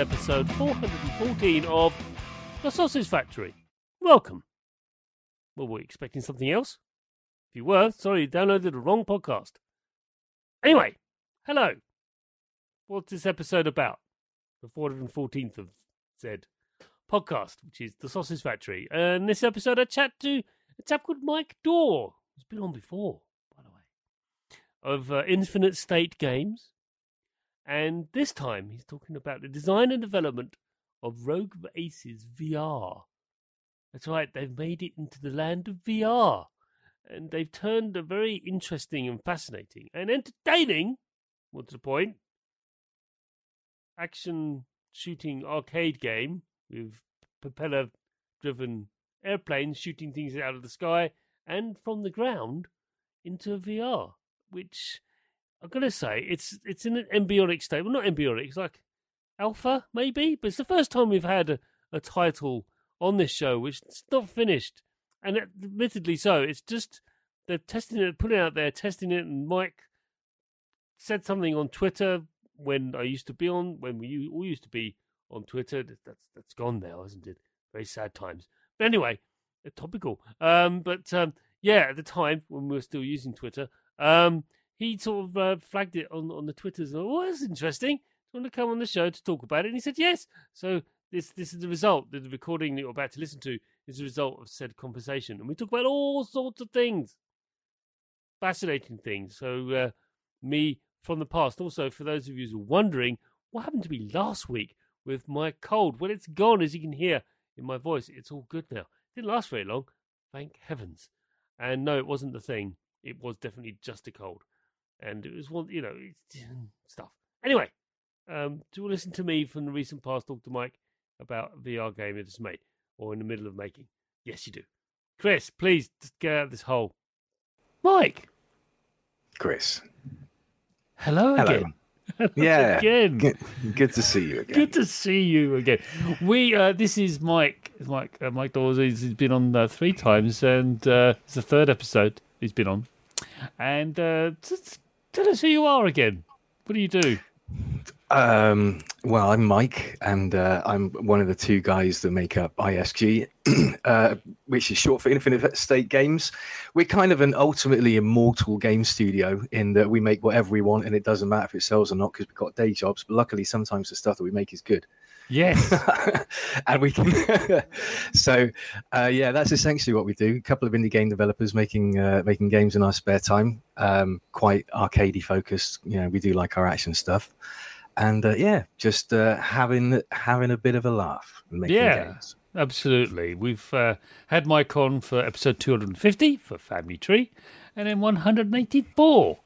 Episode 414 of The Sausage Factory. Welcome. Well, were you expecting something else? If you were, sorry, you downloaded the wrong podcast. Anyway, hello. What's this episode about? The 414th of Z podcast, which is The Sausage Factory. And this episode, I chat to a chap called Mike Daw, who's been on before, by the way, of uh, Infinite State Games. And this time he's talking about the design and development of Rogue Aces VR. That's right, they've made it into the land of VR. And they've turned a very interesting and fascinating and entertaining, to the point, action shooting arcade game with propeller driven airplanes shooting things out of the sky and from the ground into VR, which I'm gonna say it's it's in an embryonic state. Well, not embryonic. It's like alpha, maybe. But it's the first time we've had a, a title on this show which is not finished, and admittedly so. It's just they're testing it, putting it out there, testing it. And Mike said something on Twitter when I used to be on when we all used to be on Twitter. That's that's gone now, isn't it? Very sad times. But anyway, topical. Um, but um, yeah, at the time when we were still using Twitter, um, he sort of uh, flagged it on on the Twitters. Oh, that's interesting. Do you want to come on the show to talk about it? And he said yes. So this this is the result. The recording that you're about to listen to is a result of said conversation, and we talk about all sorts of things, fascinating things. So uh, me from the past. Also, for those of you who are wondering, what happened to me last week with my cold? Well, it's gone, as you can hear in my voice. It's all good now. It didn't last very long, thank heavens. And no, it wasn't the thing. It was definitely just a cold and it was one, you know, stuff. Anyway, um, do you listen to me from the recent past talk to Mike about a VR game that is made or in the middle of making? Yes, you do. Chris, please get out of this hole. Mike. Chris. Hello again. Hello. yeah. again. Good, good, to see you again. Good to see you again. We uh, this is Mike. Mike uh, Mike Daw. He's been on uh, three times, and uh, it's the third episode he's been on. And uh, Tell us who you are again. What do you do? Um, well, I'm Mike, and uh, I'm one of the two guys that make up ISG, uh, which is short for Infinite State Games. We're kind of an ultimately immortal game studio in that we make whatever we want, and it doesn't matter if it sells or not because we've got day jobs. But luckily, sometimes the stuff that we make is good. Yes. and we can. so, uh, yeah, that's essentially what we do. A couple of indie game developers making uh, making games in our spare time. Um, quite arcadey focused. You know, we do like our action stuff, and uh, yeah, just uh, having having a bit of a laugh. yeah. Games. Absolutely. We've uh, had Mike on for episode 250 for Family Tree, and then 184,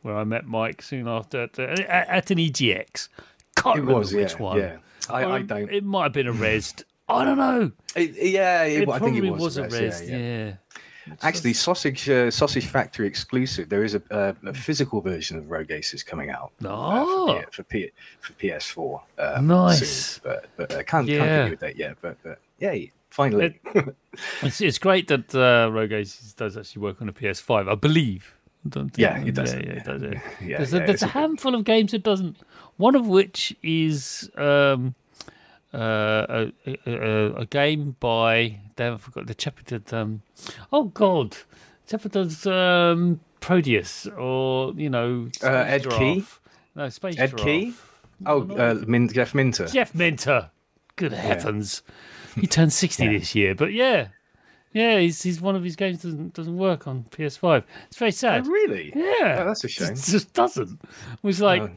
where I met Mike soon after at, uh, at an EGX. Can't it remember was, which yeah, one. Yeah. I, I, don't. It might have been a res. I don't know. It, yeah, it, I think it was, was a res. Yeah, yeah. Actually, sausage uh, sausage factory exclusive. There is a, a, a physical version of Rogue Aces coming out. Oh, uh, for, P, for, P, for PS4. Um, nice. Soon, but but uh, can't Yeah. can't give you a date yet. But, but yay, finally. it's, it's great that uh, Rogue Aces does actually work on a PS5, I believe. I don't think- Yeah, it does. Yeah, yeah, it does. Yeah. yeah, there's yeah, a, there's it's a a good- handful of games it doesn't. One of which is um, uh, a, a, a game by damn, I forgot the chap who did. Um, oh God, the chap does um, Proteus or you know Space Uh, Ed Giraffe. Key? No, Space Ed Giraffe. Key? Oh, uh, Min- Jeff Minter. Jeff Minter. Good heavens, he turned sixty this year. But yeah, yeah, he's, he's one of his games doesn't doesn't work on PS5. It's very Oh, sad. really? Yeah, Oh, that's a shame. It just doesn't. It was like, Oh.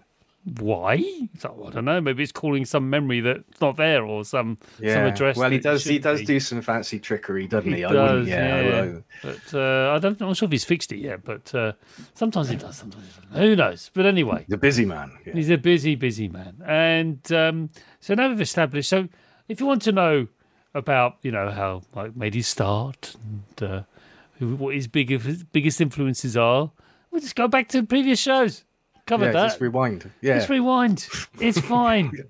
Why? Like, I don't know. Maybe it's calling some memory that's not there or some some address. Well, he does. He does be. do some fancy trickery, doesn't he? He I does, Yeah. I yeah. would- But uh, I don't. I'm not sure if he's fixed it yet. But uh, sometimes he does. Sometimes he doesn't. Who knows? But anyway, The busy man. Yeah. He's a busy, busy man. And um, so now we've established. So if you want to know about, you know, how like made his start and uh, what his biggest biggest influences are, we'll just go back to previous shows. Covered Yeah, that. just rewind. Yeah. Just rewind. It's fine.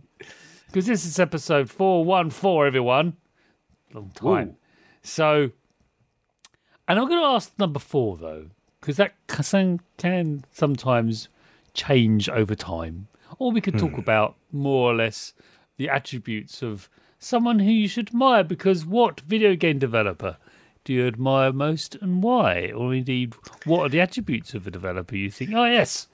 Because this is episode 414, everyone. Long time. Ooh. So, and I'm going to ask number four, though, because that can, can sometimes change over time. Or we could talk hmm. about more or less the attributes of someone who you should admire, because what video game developer do you admire most and why? Or indeed, what are the attributes of a developer you think, oh, yes,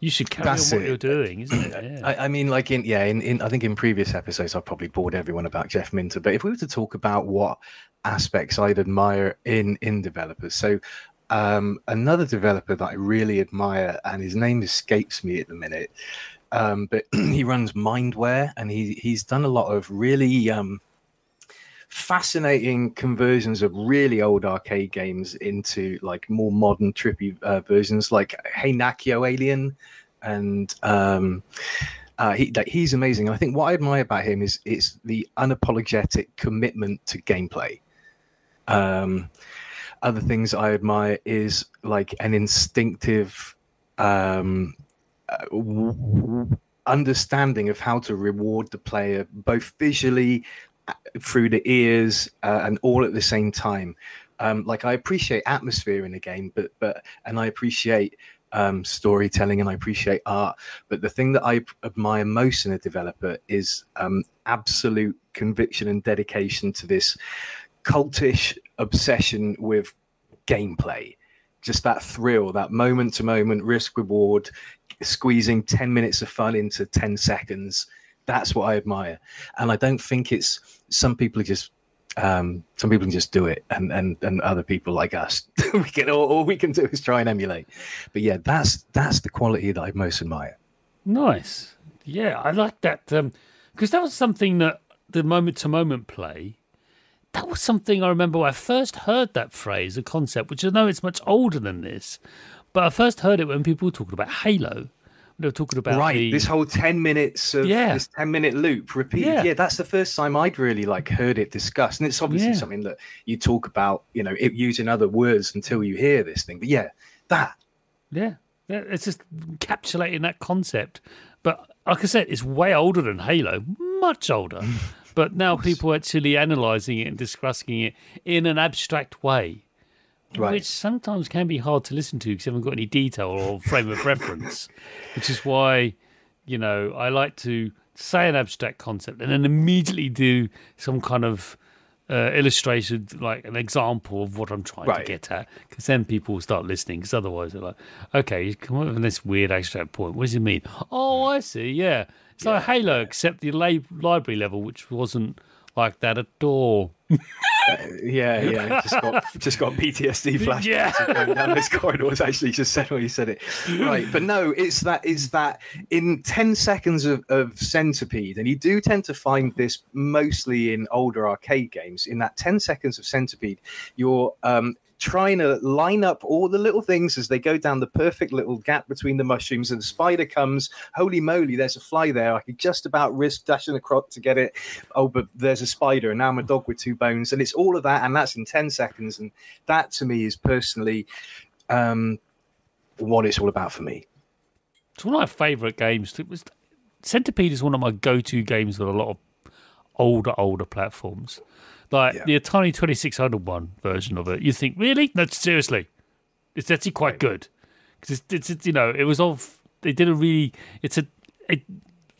you should carry That's on what it. you're doing, isn't it? Yeah. I, I mean, like in yeah, in, in I think in previous episodes I've probably bored everyone about Jeff Minter, but if we were to talk about what aspects I'd admire in in developers, so um, another developer that I really admire, and his name escapes me at the minute, um, but he runs Mindware, and he he's done a lot of really um, fascinating conversions of really old arcade games into like more modern trippy uh, versions, like Heiankyo Alien, and um, uh, he he's amazing. I think what I admire about him is is the unapologetic commitment to gameplay. Um, other things I admire is like an instinctive um, uh, understanding of how to reward the player both visually through the ears uh, and all at the same time. Um, like I appreciate atmosphere in a game, but but and I appreciate um, storytelling and I appreciate art. But the thing that I admire most in a developer is um, absolute conviction and dedication to this cultish obsession with gameplay. Just that thrill, that moment to moment risk reward, squeezing 10 minutes of fun into 10 seconds. That's what I admire. And I don't think it's some people just um, some people can just do it, and and and other people like us, we can all, all we can do is try and emulate. But yeah, that's that's the quality that I most admire. Nice. Yeah, I like that. Because that was something that the moment to moment play, that was something I remember when I first heard that phrase, a concept, which I know it's much older than this, but I first heard it when people were talking about Halo. They were talking about right, the, this whole ten minutes of Yeah. this ten minute loop repeated. Yeah. Yeah. that's the first time I'd really like heard it discussed, and it's obviously Yeah. something that you talk about, you know, it, using other words until you hear this thing. But yeah, that Yeah, yeah, it's just encapsulating that concept. But like I said, it's way older than Halo, much older. but now people are actually analysing it and discussing it in an abstract way, Right. which sometimes can be hard to listen to because you haven't got any detail or frame of reference. Which is why, you know, I like to say an abstract concept and then immediately do some kind of uh, illustration, like an example of what I'm trying to get at, because then people will start listening. Because otherwise, they're like, "Okay, you come up with this weird abstract point. What does it mean? Oh, I see. Yeah, it's like Halo, except the la- library level, which wasn't like that at all. yeah, yeah, just got just got PTSD flashbacks Yeah. going down this corridor. Was actually just said when you said it, right? But no, it's that is that in ten seconds of, of centipede, and you do tend to find this mostly in older arcade games. In that ten seconds of centipede, you're um, trying to line up all the little things as they go down the perfect little gap between the mushrooms, and the spider comes. Holy moly, there's a fly there. I could just about risk dashing across to get it. Oh, but there's a spider, and now I'm a dog with two bones, and it's all of that, and that's in ten seconds, and that to me is personally um, what it's all about for me. It's one of my favourite games. It was Centipede is one of my go-to games with a lot of older, older platforms. Like Yeah. the Atari 2600 one version of it. You think, really? No, seriously. It's actually quite good. Because it's, it's, it's, you know, it was of, they did a really, it's a, it,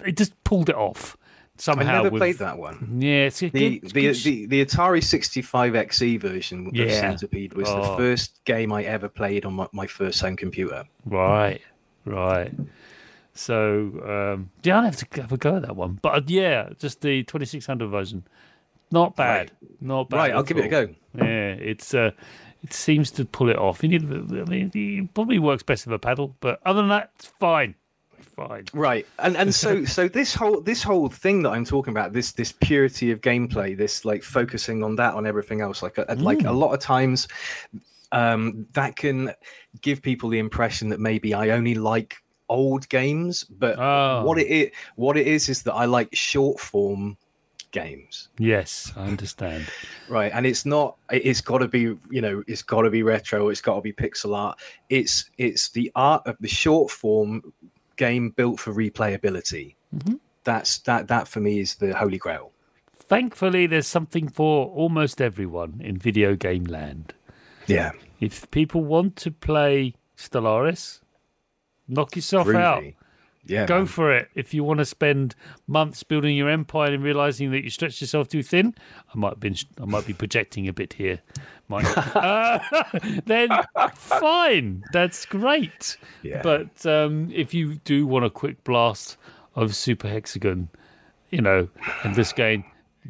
it just pulled it off somehow. I never with- played that one. Yeah, it's The, good, the, good the the Atari 65 XE version of Yeah. Centipede was the Oh. first game I ever played on my, my first home computer. Right, right. So um, yeah, I'll have to have a go at that one. But uh, yeah, just the 2600 version, not bad, not bad. Right, I'll at give it a go. Yeah, it's uh, it seems to pull it off. You need, I mean, it probably works best with a paddle, but other than that, it's fine, fine. Right, and and so so this whole this whole thing that I'm talking about, this this purity of gameplay, this like focusing on that on everything else, like a, like Mm. a lot of times, um, that can give people the impression that maybe I only like old games, but Oh. what it what it is is that I like short form games. Yes, I understand. Right, and it's not. it- It's got to be, you know, it's got to be retro. It's got to be pixel art. It's it's the art of the short form game built for replayability. Mhm. That's that. That for me is the holy grail. Thankfully, there's something for almost everyone in video game land. Yeah, If people want to play Stellaris, knock yourself out. Yeah, Go man. for it. If you want to spend months building your empire and realizing that you stretched yourself too thin, I might be I might be projecting a bit here, Mike. uh, then fine, that's great. Yeah. But um, if you do want a quick blast of Super Hexagon, you know, and this game,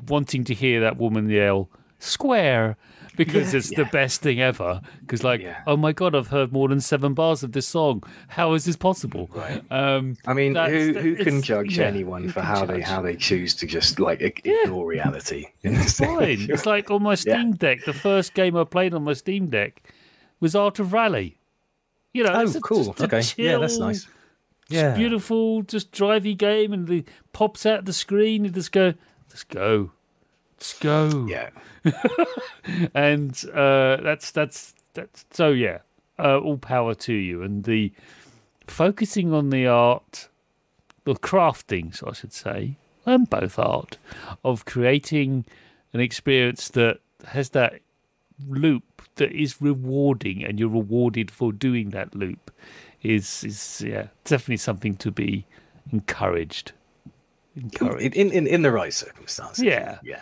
wanting to hear that woman yell "square" because Yeah, it's the best thing ever. Because like, Yeah. oh my god, I've heard more than seven bars of this song. How is this possible? Right. Um, I mean, who who can judge yeah, anyone for how they how they choose to just like ig- Yeah. ignore reality? It's fine. It's like on my Steam Deck. The first game I played on my Steam Deck was Art of Rally. You know, Oh, it's a- cool. Okay. Yeah, that's chill, nice. just Yeah. beautiful, just drivey game, and the pops out of the screen. You just go, let's go, let's go. Yeah. and uh, that's that's that's so yeah. Uh, all power to you, and the focusing on the art, the crafting, so I should say, and both art of creating an experience that has that loop that is rewarding, and you're rewarded for doing that loop. Is is yeah, definitely something to be encouraged. Encouraged. In, in in the right circumstances. Yeah. Yeah.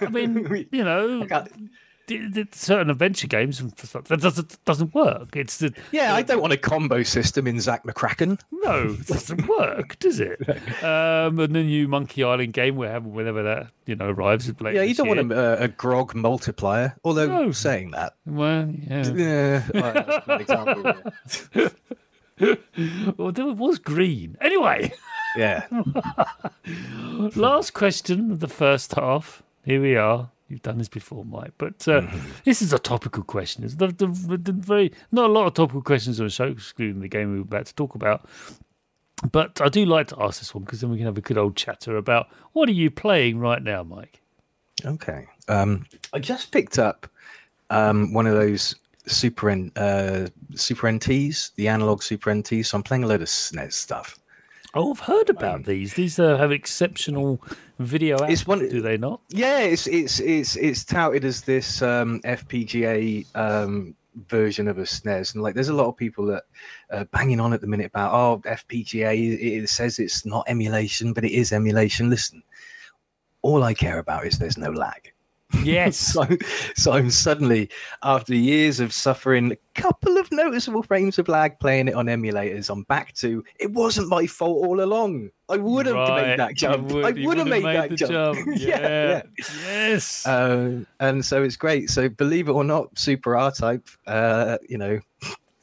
I mean, you know, I can't- d- d- certain adventure games and that doesn't doesn't work. It's the Yeah, I don't want a combo system in Zak McKracken. no, it doesn't work, does it? Um, and the new Monkey Island game we're having whenever that you know arrives. Yeah, you don't year. want a, a grog multiplier. Although No. saying that, Well, yeah. yeah, well, example. Yeah. Well, there was green. Anyway, yeah. last question of the first half. Here we are. You've done this before, Mike, but uh, Mm-hmm. this is a topical question. It's the, the, the very not a lot of topical questions on the show, excluding the game we were about to talk about. But I do like to ask this one because then we can have a good old chatter about what are you playing right now, Mike? Okay. Um, I just picked up um, one of those Super N, uh, Super NTs, the analog Super NTs. So I'm playing a load of SNES stuff. Oh, I've heard about these. These uh, have exceptional video. It's one- do they not? Yeah, it's it's it's it's touted as this um, FPGA um, version of a SNES, and like there's a lot of people that are banging on at the minute about oh FPGA. It, it says it's not emulation, but it is emulation. Listen, all I care about is there's no lag. Yes. so, so I'm suddenly, after years of suffering a couple of noticeable frames of lag playing it on emulators, I'm back to it wasn't my fault all along. I would have Right, made that jump. would- I would have would've made, that the jump. Yeah. yeah, Yes. Uh, and so it's great. So believe it or not, Super R Type, uh, you know,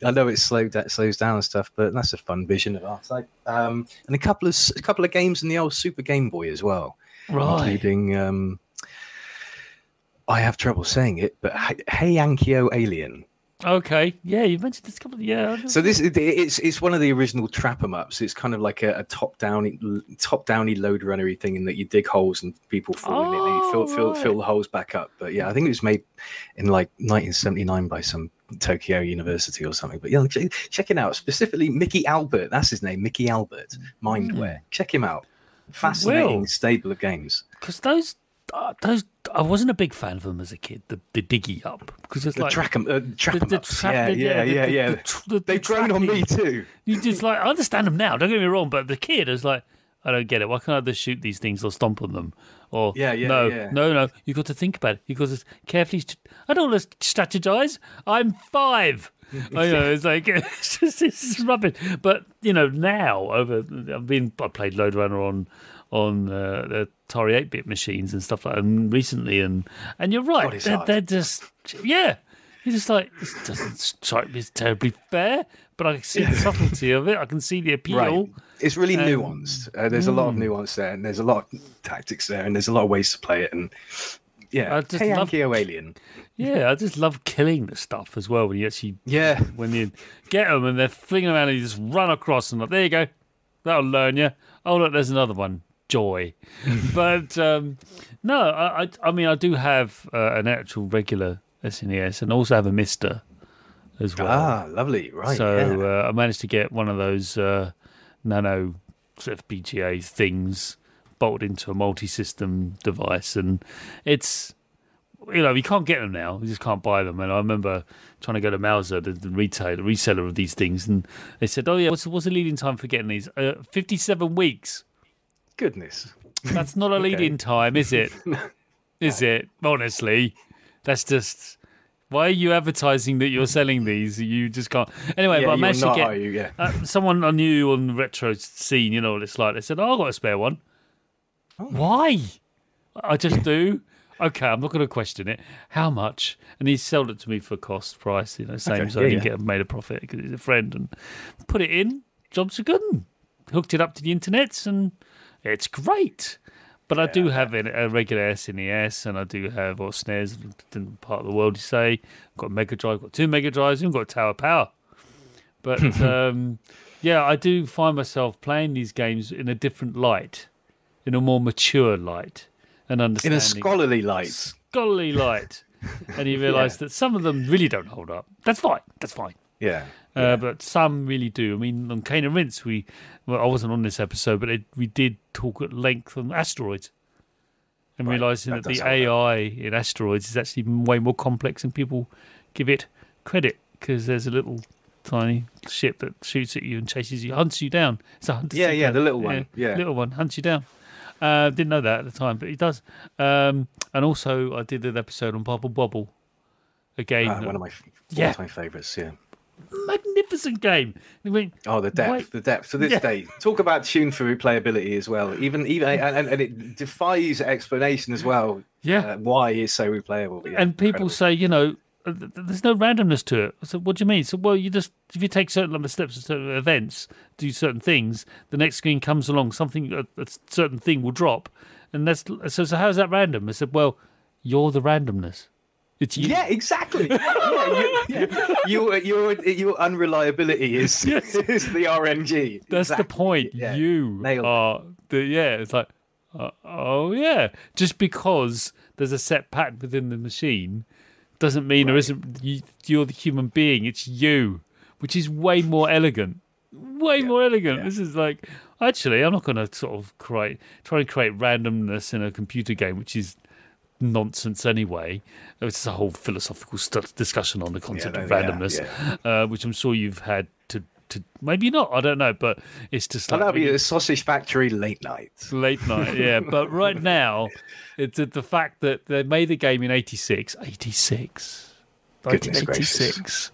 I know it slowed that slows down and stuff, but that's a fun vision of R Type. Um, and a couple of a couple of games in the old Super Game Boy as well right. including um, I have trouble saying it, but Heiankyo Alien. Okay, yeah, you mentioned this couple. Of, yeah. So this it's it's one of the original trap 'em ups. It's kind of like a, a top down top downy load runnery thing in that you dig holes and people fall oh, in it and you fill, right. fill fill the holes back up. But yeah, I think it was made in like 1979 by some Tokyo University or something. But yeah, check, check it out. Specifically, Mickey Albert. That's his name, Mickey Albert. Mindware. Mm. Check him out. Fascinating stable of games. Because those uh, those I wasn't a big fan of them as a kid. The the diggy up because it's the like track 'em, uh, trap the, the tra- yeah, yeah, yeah, yeah, the, They've grown on me too. You just like I understand them now. Don't get me wrong, but the kid is like, I don't get it. Why can't I just shoot these things or stomp on them? Or yeah, yeah, no, yeah. no, no. You've got to think about it. You got to carefully. St- I don't want to strategize. I'm five. I know it's like it's just it's rubbish. But you know now over I've been I played Lode Runner on on uh, the Atari 8-bit machines and stuff like that and recently and and you're right God, they're, they're, just yeah you're just like this doesn't strike me as terribly fair but I can see the subtlety of it I can see the appeal right. it's really um, nuanced uh, there's mm. a lot of hmm. nuance there and there's a lot of tactics there and there's a lot of ways to play it and yeah, I just hey, love Alien. Yeah, I just love killing the stuff as well. When you actually, yeah, when you get them and they're flinging around and you just run across and like, there you go, that'll learn you. Oh look, there's another one joy. but um, no, I, I, I, mean, I do have uh, an actual regular SNES and also have a MiSTer as well. Ah, lovely, right? So yeah. uh, I managed to get one of those uh, nano FPGA things bolted into a multi-system device, and it's you know you can't get them now. You just can't buy them. And I remember trying to go to Mouser, the, the retailer, reseller of these things, and they said, "Oh yeah, what's what's the leading time for getting these? Uh, Fifty-seven weeks." Goodness. That's not a lead in time, is it? Is it? Honestly, that's just. Why are you advertising that you're selling these? You just can't. Anyway, yeah, but I managed not, to get you? Yeah. uh, someone I knew on the retro scene. You know what it's like. They said, "Oh, I got a spare one." Oh. Why? I just do. Okay, I'm not going to question it. How much? And he sold it to me for cost price, you know, same, okay, so yeah, I didn't yeah. get made a profit because he's a friend and put it in. Jobs are good. Hooked it up to the internet and it's great. But yeah. I do have a, regular SNES, and I do have or snares in part of the world. You say, I've got Mega Drive, got two Mega Drives, and got Tower Power. But um, yeah, I do find myself playing these games in a different light, in a more mature light, and understanding in a scholarly light, scholarly light. and you realise yeah. that some of them really don't hold up. That's fine. That's fine. Yeah. Uh, yeah. But some really do. I mean, on Cane and Rinse, we well, I wasn't on this episode, but it, we did talk at length on asteroids and right. realizing that, that the AI in asteroids is actually way more complex than people give it credit because there's a little tiny ship that shoots at you and chases you, hunts you down. It's a hunter. Yeah, yeah, the little one. Yeah, yeah, little one hunts you down. Uh, didn't know that at the time, but he does. Um, and also, I did an episode on Bubble Bobble. Again, uh, one of my yeah. favorites. Yeah, magnificent game. I mean, oh, the depth, why? the depth. To this yeah. day, talk about tune for replayability as well. Even even and, and it defies explanation as well. Yeah, uh, why it's so replayable. Yeah, and people incredible. say, you know, uh, there's no randomness to it. So what do you mean? So well, you just if you take certain number of steps, certain events, do certain things, the next screen comes along, something a, a certain thing will drop, and that's so. So how's that random? I said, well, you're the randomness. It's you. Yeah, exactly. yeah, you, yeah. Your, your unreliability is, yes. is the RNG. That's exactly. the point. Yeah. You Nailed are the yeah. It's like uh, oh yeah. Just because there's a set pattern within the machine doesn't mean right. there isn't. You, you're the human being. It's you, which is way more elegant. Way yeah. more elegant. This is like actually, I'm not going to sort of create try and create randomness in a computer game, which is nonsense anyway. It's a whole philosophical st- discussion on the concept yeah, of randomness, yeah, yeah. Uh, which I'm sure you've had to, to maybe not. I don't know, but it's just like that'll be a sausage factory late night. Late night, yeah. but right now, it's the fact that they made the game in '86. '86. 1986.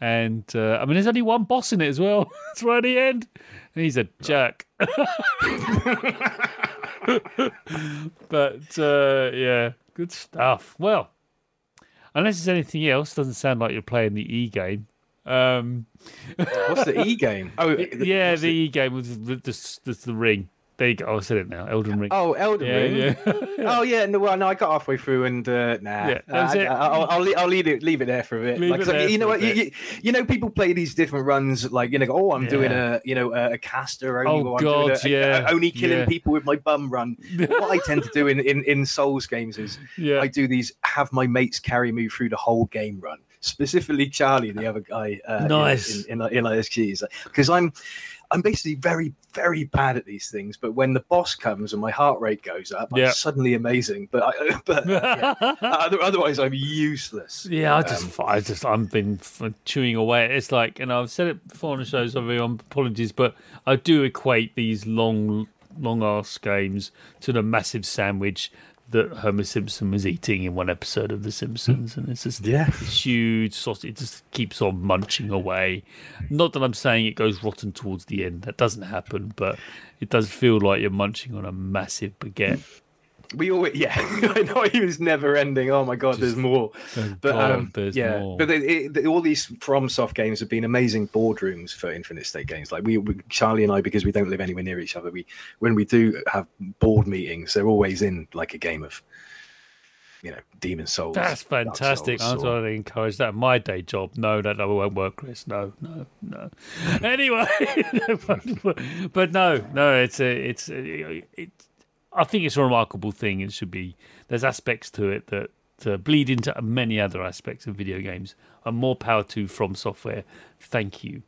And uh, I mean, there's only one boss in it as well. it's right at the end, and he's a jerk. but uh, yeah, good stuff. Well, unless there's anything else, doesn't sound like you're playing the E game. Um, What's the E game? Oh, the, yeah, the, the E game with the, the, the, the ring. There you go. I said it now. Elden Ring. Oh, Elden yeah, Ring. yeah. oh yeah, no, well, no, I got halfway through and uh, nah, Yeah, that's I, it. will I'll, leave, I'll leave it, leave it there for a bit. Leave Like, it 'cause, there you know what? You, you, know, people play these different runs, like you know, oh, I'm doing a you know a, a caster only, Oh, or I'm doing God, a, yeah, a- only killing yeah. people with my bum run. what I tend to do in, in in Souls games is yeah. I do these have my mates carry me through the whole game run. Specifically, Charlie, the other guy, uh, in- Nice. in, in, in, ISGs, because I'm I'm basically very very bad at these things. But when the boss comes and my heart rate goes up, Yeah. I'm suddenly amazing. But I, but yeah. Other- otherwise, I'm useless. Yeah, I just, Um, I just, I've been chewing away. It's like, and I've said it before on the show, so everyone apologies, but I do equate these long, long ass games to the massive sandwich that Homer Simpson was eating in one episode of The Simpsons, and it's just Yeah. this huge sausage. It just keeps on munching away. Not that I'm saying it goes rotten towards the end. That doesn't happen, but it does feel like you're munching on a massive baguette. We always, yeah, I know it was never ending. Oh my god, there's more. But God, um, there's yeah, more. but it, it, all these FromSoft games have been amazing boardrooms for Infinite State games. Like we, we, Charlie and I, because we don't live anywhere near each other, we when we do have board meetings, they're always in like a game of, you know, Demon's Souls. That's fantastic. Souls, I'm trying to encourage that. My day job. No, that that won't work, Chris. No, no, no. Anyway, but, but no, no. It's a, it's a, it. I think it's a remarkable thing. It should be. There's aspects to it that uh, bleed into many other aspects of video games. And more power to From Software. Thank you.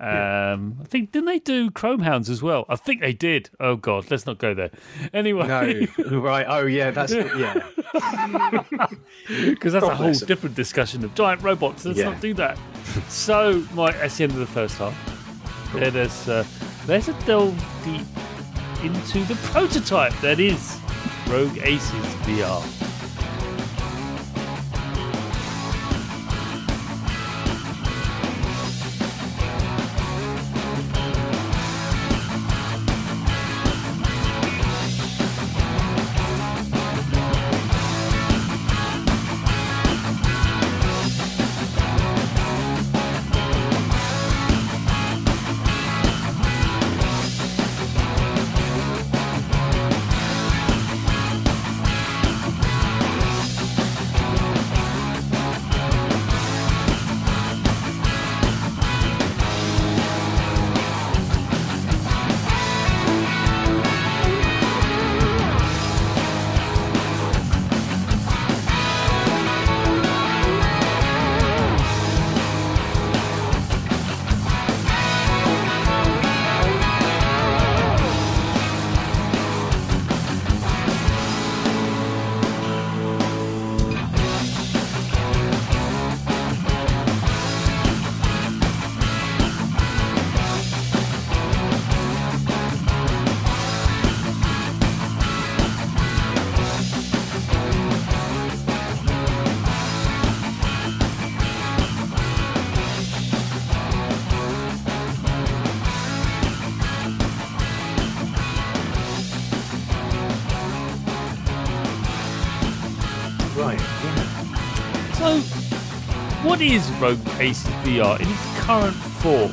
Um, I think didn't they do Chrome Hounds as well? I think they did. Oh God, let's not go there. Anyway, No, right? Oh yeah, that's yeah. because that's a whole different discussion of giant robots. Let's Yeah. not do that. So, Mike, that's the end of the first half. Let us uh, let's delve deep into the prototype that is Rogue Aces VR. What is Rogue Aces VR in its current form?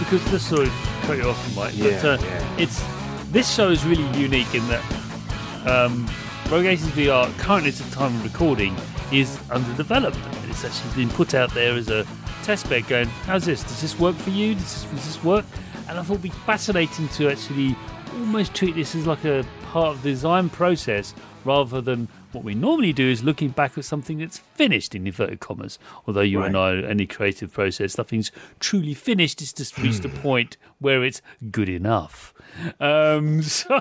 Because this sort of cut you off, Mike. Yeah, but, uh, yeah. it's this show is really unique in that um, Rogue Aces VR currently at the time of recording is under development. And it's actually been put out there as a test bed going, how's this? Does this work for you? Does this, does this work? And I thought it'd be fascinating to actually almost treat this as like a part of the design process rather than what we normally do is looking back at something that's finished in inverted commas. Although you and I, any creative process, nothing's truly finished. It's just reached a point where it's good enough. Um, so,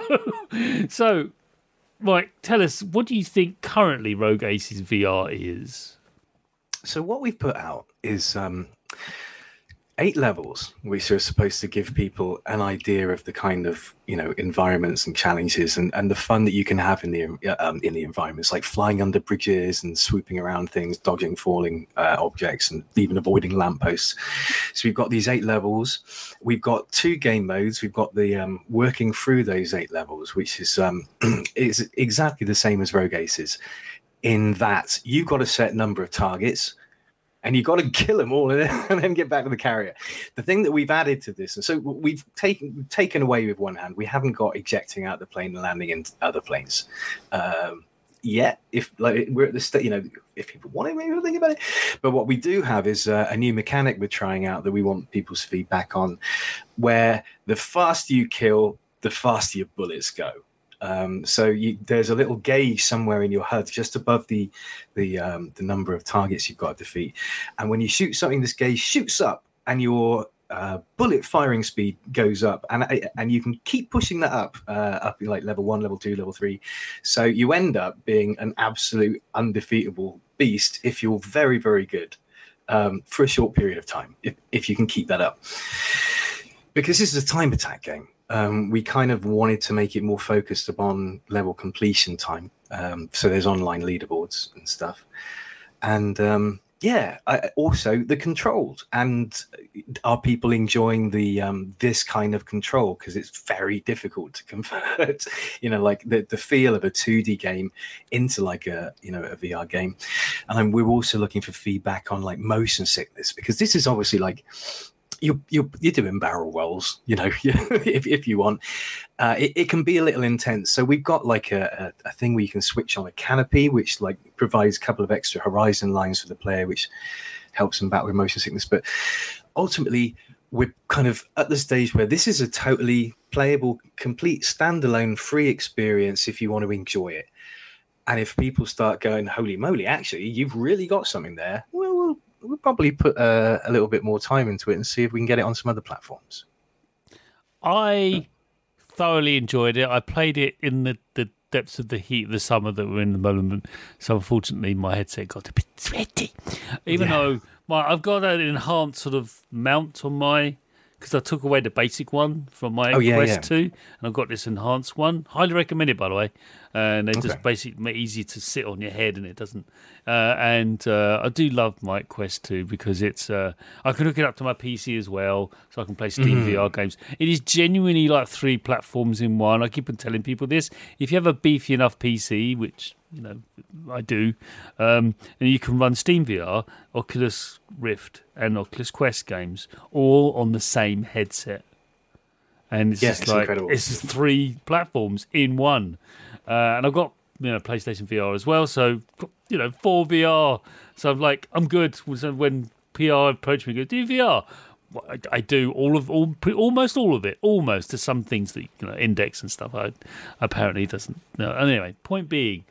so, Mike, tell us what do you think currently Rogue Aces VR is? So what we've put out is um, eight levels, which are supposed to give people an idea of the kind of you know environments and challenges and, and the fun that you can have in the um, in the environments, like flying under bridges and swooping around things, dodging falling uh, objects, and even avoiding lampposts. So we've got these eight levels. We've got two game modes. We've got the um, working through those eight levels, which is um, is exactly the same as Rogue Aces in that you've got a set number of targets and you've got to kill them all and then, get back to the carrier. The thing that we've added to this, and so we've taken taken away with one hand, we haven't got ejecting out the plane and landing in other planes. Um, yet if like we're at the state you know if people want it maybe think about it but what we do have is uh, a new mechanic we're trying out that we want people's feedback on where the faster you kill the faster your bullets go um, so you, there's a little gauge somewhere in your HUD just above the the um, the number of targets you've got to defeat, and when you shoot something, this gauge shoots up, and your uh, bullet firing speed goes up, and and you can keep pushing that up, uh, up like level one, level two, level three. So you end up being an absolute undefeatable beast if you're very, very good um, for a short period of time. If if you can keep that up, because this is a time attack game um, we kind of wanted to make it more focused upon level completion time. Um, so there's online leaderboards and stuff. And um, yeah, I, also the controls. And are people enjoying the um, this kind of control? Because it's very difficult to convert, you know, like the, the feel of a 2D game into like a you know a VR game. And we're also looking for feedback on like motion sickness because this is obviously like you're, you're, you're doing barrel rolls, you know, if, if you want. Uh, it, it, can be a little intense. So we've got like a, a, a, thing where you can switch on a canopy, which like provides a couple of extra horizon lines for the player, which helps them back with motion sickness. But ultimately, we're kind of at the stage where this is a totally playable, complete standalone free experience if you want to enjoy it. And if people start going, holy moly, actually, you've really got something there, well, we'll probably put uh, a little bit more time into it and see if we can get it on some other platforms. I thoroughly enjoyed it. I played it in the, the depths of the heat of the summer that we're in the moment. So unfortunately, my headset got a bit sweaty. Even yeah. though my I've got an enhanced sort of mount on my because I took away the basic one from my oh, yeah, Quest yeah. 2 and I've got this enhanced one. Highly recommend it, by the way. And they okay. just basically make it easy to sit on your head and it doesn't. Uh, and uh, I do love my Quest 2 because it's uh, I can hook it up to my PC as well so I can play Steam mm-hmm. VR games. It is genuinely like three platforms in one. I keep on telling people this. If you have a beefy enough PC, which you know, I do. Um, and you can run Steam VR, Oculus Rift, and Oculus Quest games all on the same headset. And it's yeah, just it's like incredible. it's three platforms in one. Uh, and I've got you know PlayStation VR as well, so you know four VR. So I'm like I'm good. So when PR approached me, go do VR. I, I, do all of all almost all of it, almost to some things that you know index and stuff. I apparently doesn't. No, anyway, point being,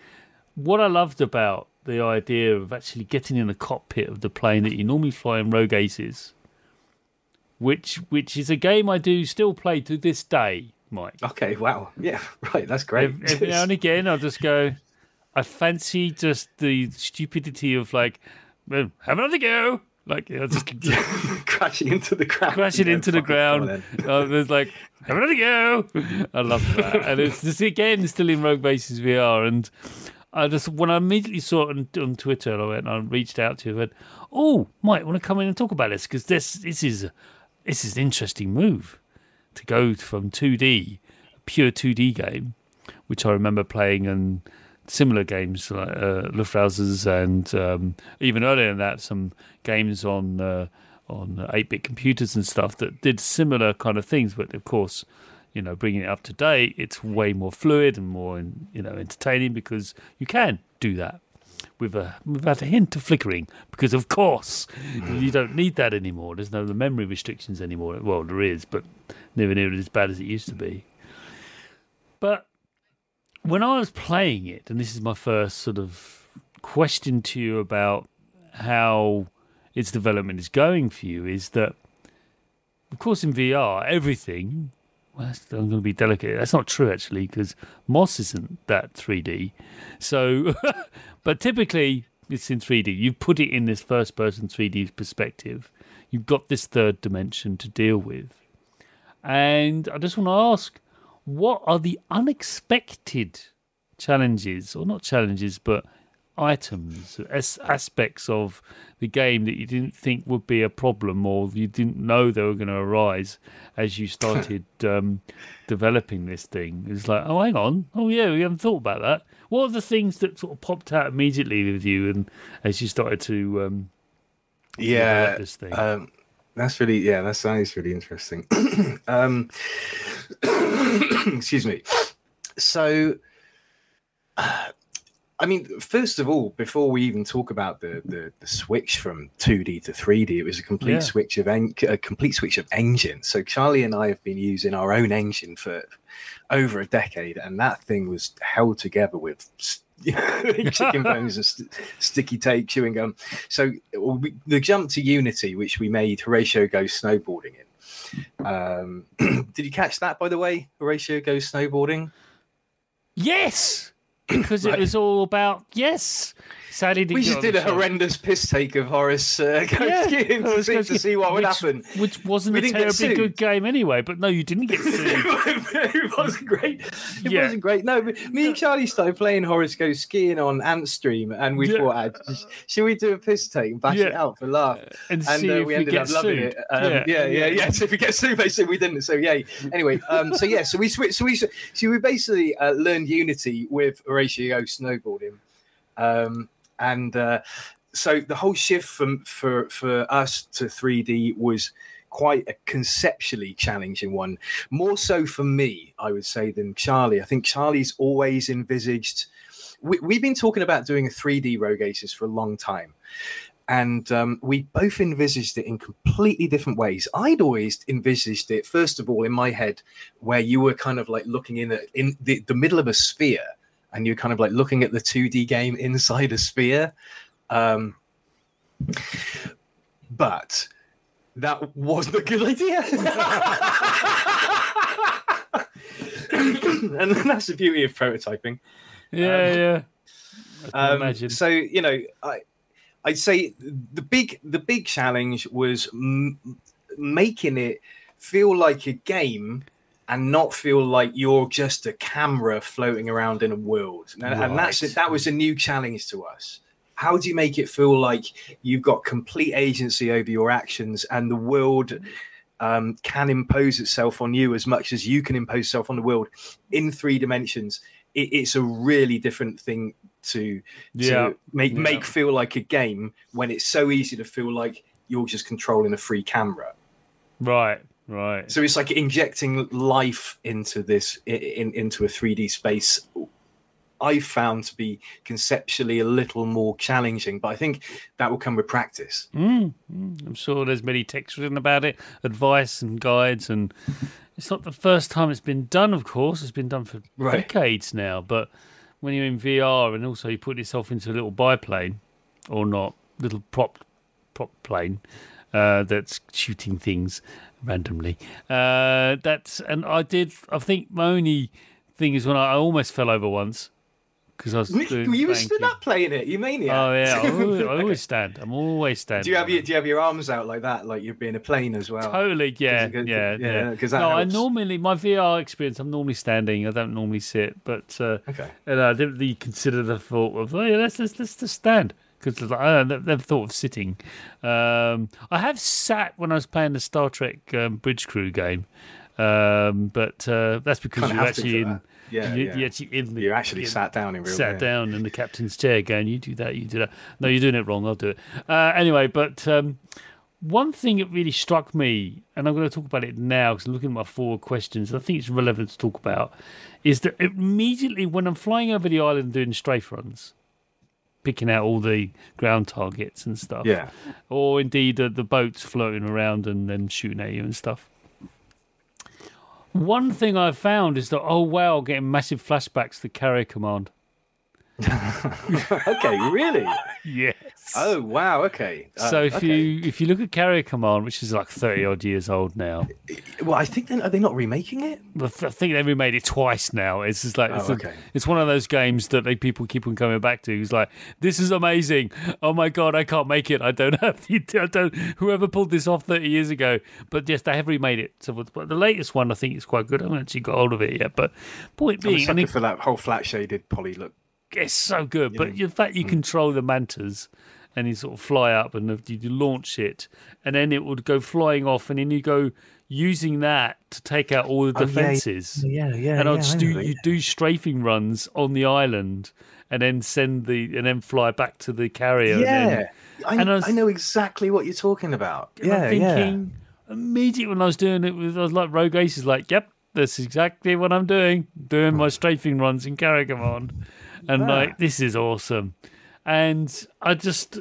what I loved about the idea of actually getting in the cockpit of the plane that you normally fly in Rogue Aces, which which is a game I do still play to this day, Mike. Okay, wow, yeah, right, that's great. Every, every now and again, I'll just go. I fancy just the stupidity of like, well, have another go. Like, you know, just crashing into the ground. Crashing into the ground. Uh, there's like, have another go. I love that. and it's just, again, still in Rogue Aces VR. And I just when I immediately saw it on, on Twitter, I went, I reached out to you, and oh, Mike, want to come in and talk about this because this this is this is an interesting move to go from 2D, pure 2D game, which I remember playing and similar games like uh, and um, even earlier than that, some games on uh, on 8-bit computers and stuff that did similar kind of things, but of course you know, bringing it up to date, it's way more fluid and more, you know, entertaining because you can do that with a without a hint of flickering. Because of course, you don't need that anymore. There's no the memory restrictions anymore. Well, there is, but never near as bad as it used to be. But when I was playing it, and this is my first sort of question to you about how its development is going for you, is that of course in VR everything well, I'm going to be delicate. That's not true, actually, because Moss isn't that 3D. So, but typically it's in 3D. You've put it in this first person 3D perspective. You've got this third dimension to deal with. And I just want to ask what are the unexpected challenges, or not challenges, but items, as aspects of the game that you didn't think would be a problem or you didn't know they were going to arise as you started um, developing this thing? It's like, oh, hang on. Oh, yeah, we haven't thought about that. What are the things that sort of popped out immediately with you and as you started to um, Yeah, this thing. um, that's really yeah, that sounds really interesting. um, excuse me. So, I mean, first of all, before we even talk about the the, the switch from two D to three D, it was a complete Yeah. switch of en- a complete switch of engine. So Charlie and I have been using our own engine for over a decade, and that thing was held together with. chicken bones and st- sticky tape chewing gum so we, the jump to unity which we made horatio goes snowboarding in um did you catch that by the way horatio goes snowboarding yes, because Right. it was all about yes. We just did a show. horrendous piss take of horace uh, Yeah, skiing to, Horace see, to see what would happen Which wasn't We a terribly good game anyway, but no, you didn't get sued. it wasn't great. It Yeah. wasn't great. No, but me and Charlie started playing Horace Goes Skiing on Antstream, and we Yeah. thought, ah, should we do a piss take and bash it out for laugh? and and see uh, if we ended get up loving sued. it. Um, yeah, yeah, yeah, yeah. So if we get sued, basically we didn't. So yay. Anyway, um, so yeah, so we switched. So we so we basically uh, learned Unity with Horatio snowboarding, um, and uh, so the whole shift from for for us to 3D was quite a conceptually challenging one. More so for me i would say than charlie. I think charlie's always envisaged we, we've been talking about doing a 3d rogue aces for a long time. And um, we both envisaged it in completely different ways. I'd always envisaged it, first of all, in my head, where you were kind of like looking in at, in the, the middle of a sphere, and you're kind of like looking at the 2D game inside a sphere. Um, but that wasn't a good idea. and that's the beauty of prototyping. Yeah, yeah. I Um, imagine. So you know, I I'd say the big the big challenge was m- making it feel like a game and not feel like you're just a camera floating around in a world. And, and that's Right. that was a new challenge to us. How do you make it feel like you've got complete agency over your actions and the world um, can impose itself on you as much as you can impose yourself on the world in three dimensions? It, it's a really different thing to Yeah. make Yeah. make feel like a game when it's so easy to feel like you're just controlling a free camera. Right, right. So it's like injecting life into this in into a 3D space. I found to be conceptually a little more challenging, but I think that will come with practice. Mm, mm, I'm sure there's many texts written about it, advice and guides, and it's not the first time it's been done. Of course, it's been done for Right. decades now. But when you're in VR and also you put yourself into a little biplane, or not, little prop prop plane uh, that's shooting things randomly. Uh, that's and I did. I think my only thing is when I, I almost fell over once because I was doing. you were stood up playing it, you maniac. Oh yeah, I always, I always stand. I'm always standing. Do you have your. Do you have your arms out like that, like you're being a plane as well? Totally, yeah, it- yeah, yeah, yeah. 'cause that no, I normally my VR experience. I'm normally standing. I don't normally sit, but uh, Okay. and I didn't really consider the thought of oh yeah, let's let's let's just stand because like, I never thought of sitting. Um, I have sat when I was playing the Star Trek um, Bridge Crew game, um, but uh, that's because you're actually in. Yeah, you, yeah. You're actually in the. You actually in- sat down in real sat yeah. down in the captain's chair going, you do that, you do that. No, you're doing it wrong, I'll do it. Uh, anyway, but um, one thing that really struck me, and I'm going to talk about it now because I'm looking at my forward questions, I think it's relevant to talk about, is that immediately when I'm flying over the island doing strafe runs, picking out all the ground targets and stuff, Yeah. or indeed the, the boats floating around and then shooting at you and stuff. One thing I've found is that, oh wow, getting massive flashbacks to carrier command. okay, really? Yes. Oh wow, okay. Uh, so if okay. you if you look at Carrier Command, which is like thirty odd years old now, well, I think then are they not remaking it? I think they've remade it twice now. It's just like it's, Oh, a- okay. it's one of those games that they people keep on coming back to. It's like this is amazing. Oh my god, I can't make it. I don't have the I don't whoever pulled this off thirty years ago. But yes, they have remade it. So but the latest one I think is quite good. I haven't actually got hold of it yet. But point I'm a being, sucker and it, for that whole flat shaded poly look. It's so good. But know, the fact you hmm. control the mantas and you sort of fly up and you launch it, and then it would go flying off, and then you go using that to take out all the Oh, yeah, defenses. Yeah, yeah. and yeah, I'd do you do strafing runs on the island, and then send the and then fly back to the carrier. Yeah, and then, I, and I was- I know exactly what you're talking about. Yeah, I'm yeah. immediately when I was doing it with I was like Rogue Aces, like, yep, that's exactly what I'm doing. Doing my hmm. strafing runs in Carrier Command, and Ah. like this is awesome. And I just,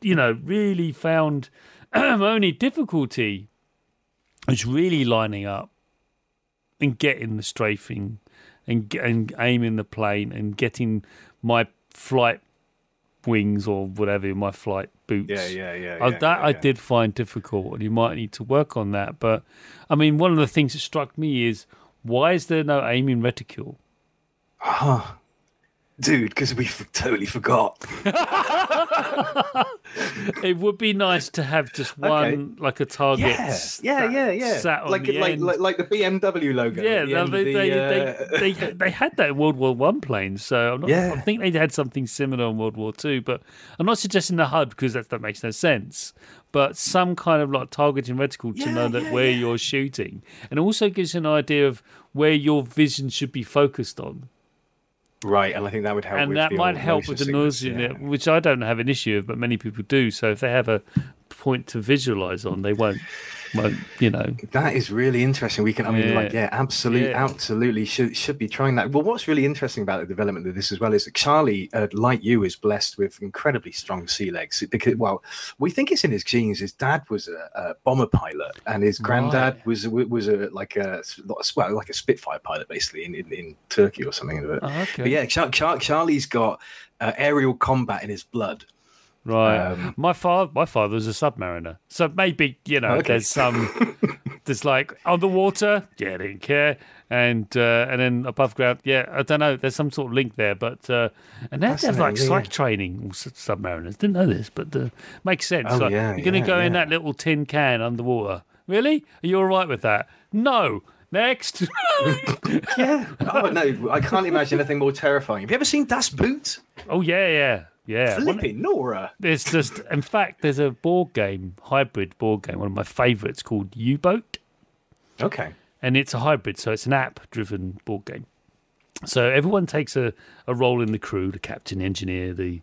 you know, really found my only difficulty was really lining up and getting the strafing and and aiming the plane and getting my flight wings or whatever my flight boots. Yeah, yeah, yeah. Yeah, that yeah, I yeah. did find difficult, and you might need to work on that. But I mean, one of the things that struck me is why is there no aiming reticule? Oh, dude, because we f- totally forgot. It would be nice to have just one, like a target. Yeah, yeah, yeah, yeah. Sat on like, the like, end. like like the BMW logo. yeah, the no, they, the, they, uh, they, they they had that in World War One planes, so I'm not, Yeah. I think they had something similar in World War Two. But I'm not suggesting the HUD because that that makes no sense. But some kind of like targeting reticle to Yeah, know that yeah, where you're shooting, and also gives you an idea of where your vision should be focused on. Right, and I think that would help. and that might help with the noise, yeah. which I don't have an issue with, but many people do. So if they have a point to visualize on, they won't, won't you know? That is really interesting. We can, I mean, like, Yeah. yeah, absolutely, Yeah. absolutely should should be trying that. Well, what's really interesting about the development of this as well is that Charlie, uh, like you, is blessed with incredibly strong sea legs. Because, well, we think it's in his genes. His dad was a, a bomber pilot, and his granddad Right. was was a like a well, like a Spitfire pilot, basically in in, in Turkey or something. But, Oh, okay. but yeah, Char- Char- Charlie's got uh, aerial combat in his blood. Right. Um, my father, my father was a submariner, so maybe you know Okay. there's some. there's like underwater, yeah, they didn't care, and uh, and then above ground, yeah, I don't know. There's some sort of link there, but uh, and they have like psych yeah. training submariners. Didn't know this, but uh, makes sense. Oh, like, yeah, you're going to yeah, go in that little tin can underwater. Really? Are you all right with that? No. Next. Yeah. oh no, I can't imagine anything more terrifying. Have you ever seen Das Boot? oh yeah, yeah, yeah. Flipping Nora. There's just, in fact, there's a board game, hybrid board game, one of my favourites called U Boat. Okay. and it's a hybrid, so it's an app-driven board game. So everyone takes a, a role in the crew: the captain, engineer, the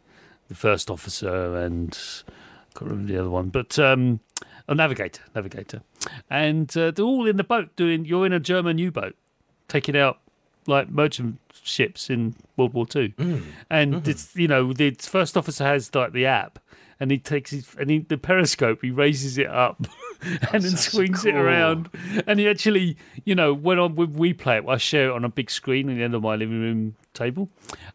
the first officer, and I can't remember the other one, but um, a navigator, navigator, and uh, they're all in the boat doing. You're in a German U-boat, taking it out like merchant ships in World War Two, and it's you know the first officer has like the app, and he takes his and he, the periscope, he raises it up. And then swings it around, and he actually, you know, when on when we play it, I share it on a big screen at the end of my living room table,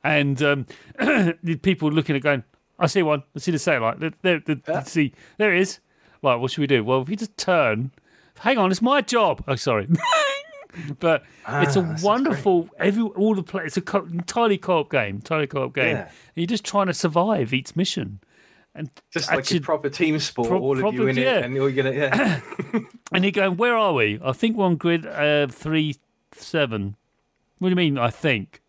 and um, the people looking at going, I see one, I see the satellite, there, there, there, Yeah. see, there it is. Right, what should we do? Well, if you just turn, hang on, it's my job. Oh, sorry. but it's Ah, a that sounds wonderful every all the play. It's a co- entirely co-op game, entirely co-op game. Yeah. And you're just trying to survive each mission, and Just like actually- a proper team sport, Pro- all of you in yeah. it, and you're gonna, yeah. And you're going, where are we? I think we're on grid uh, three seven. What do you mean? I think.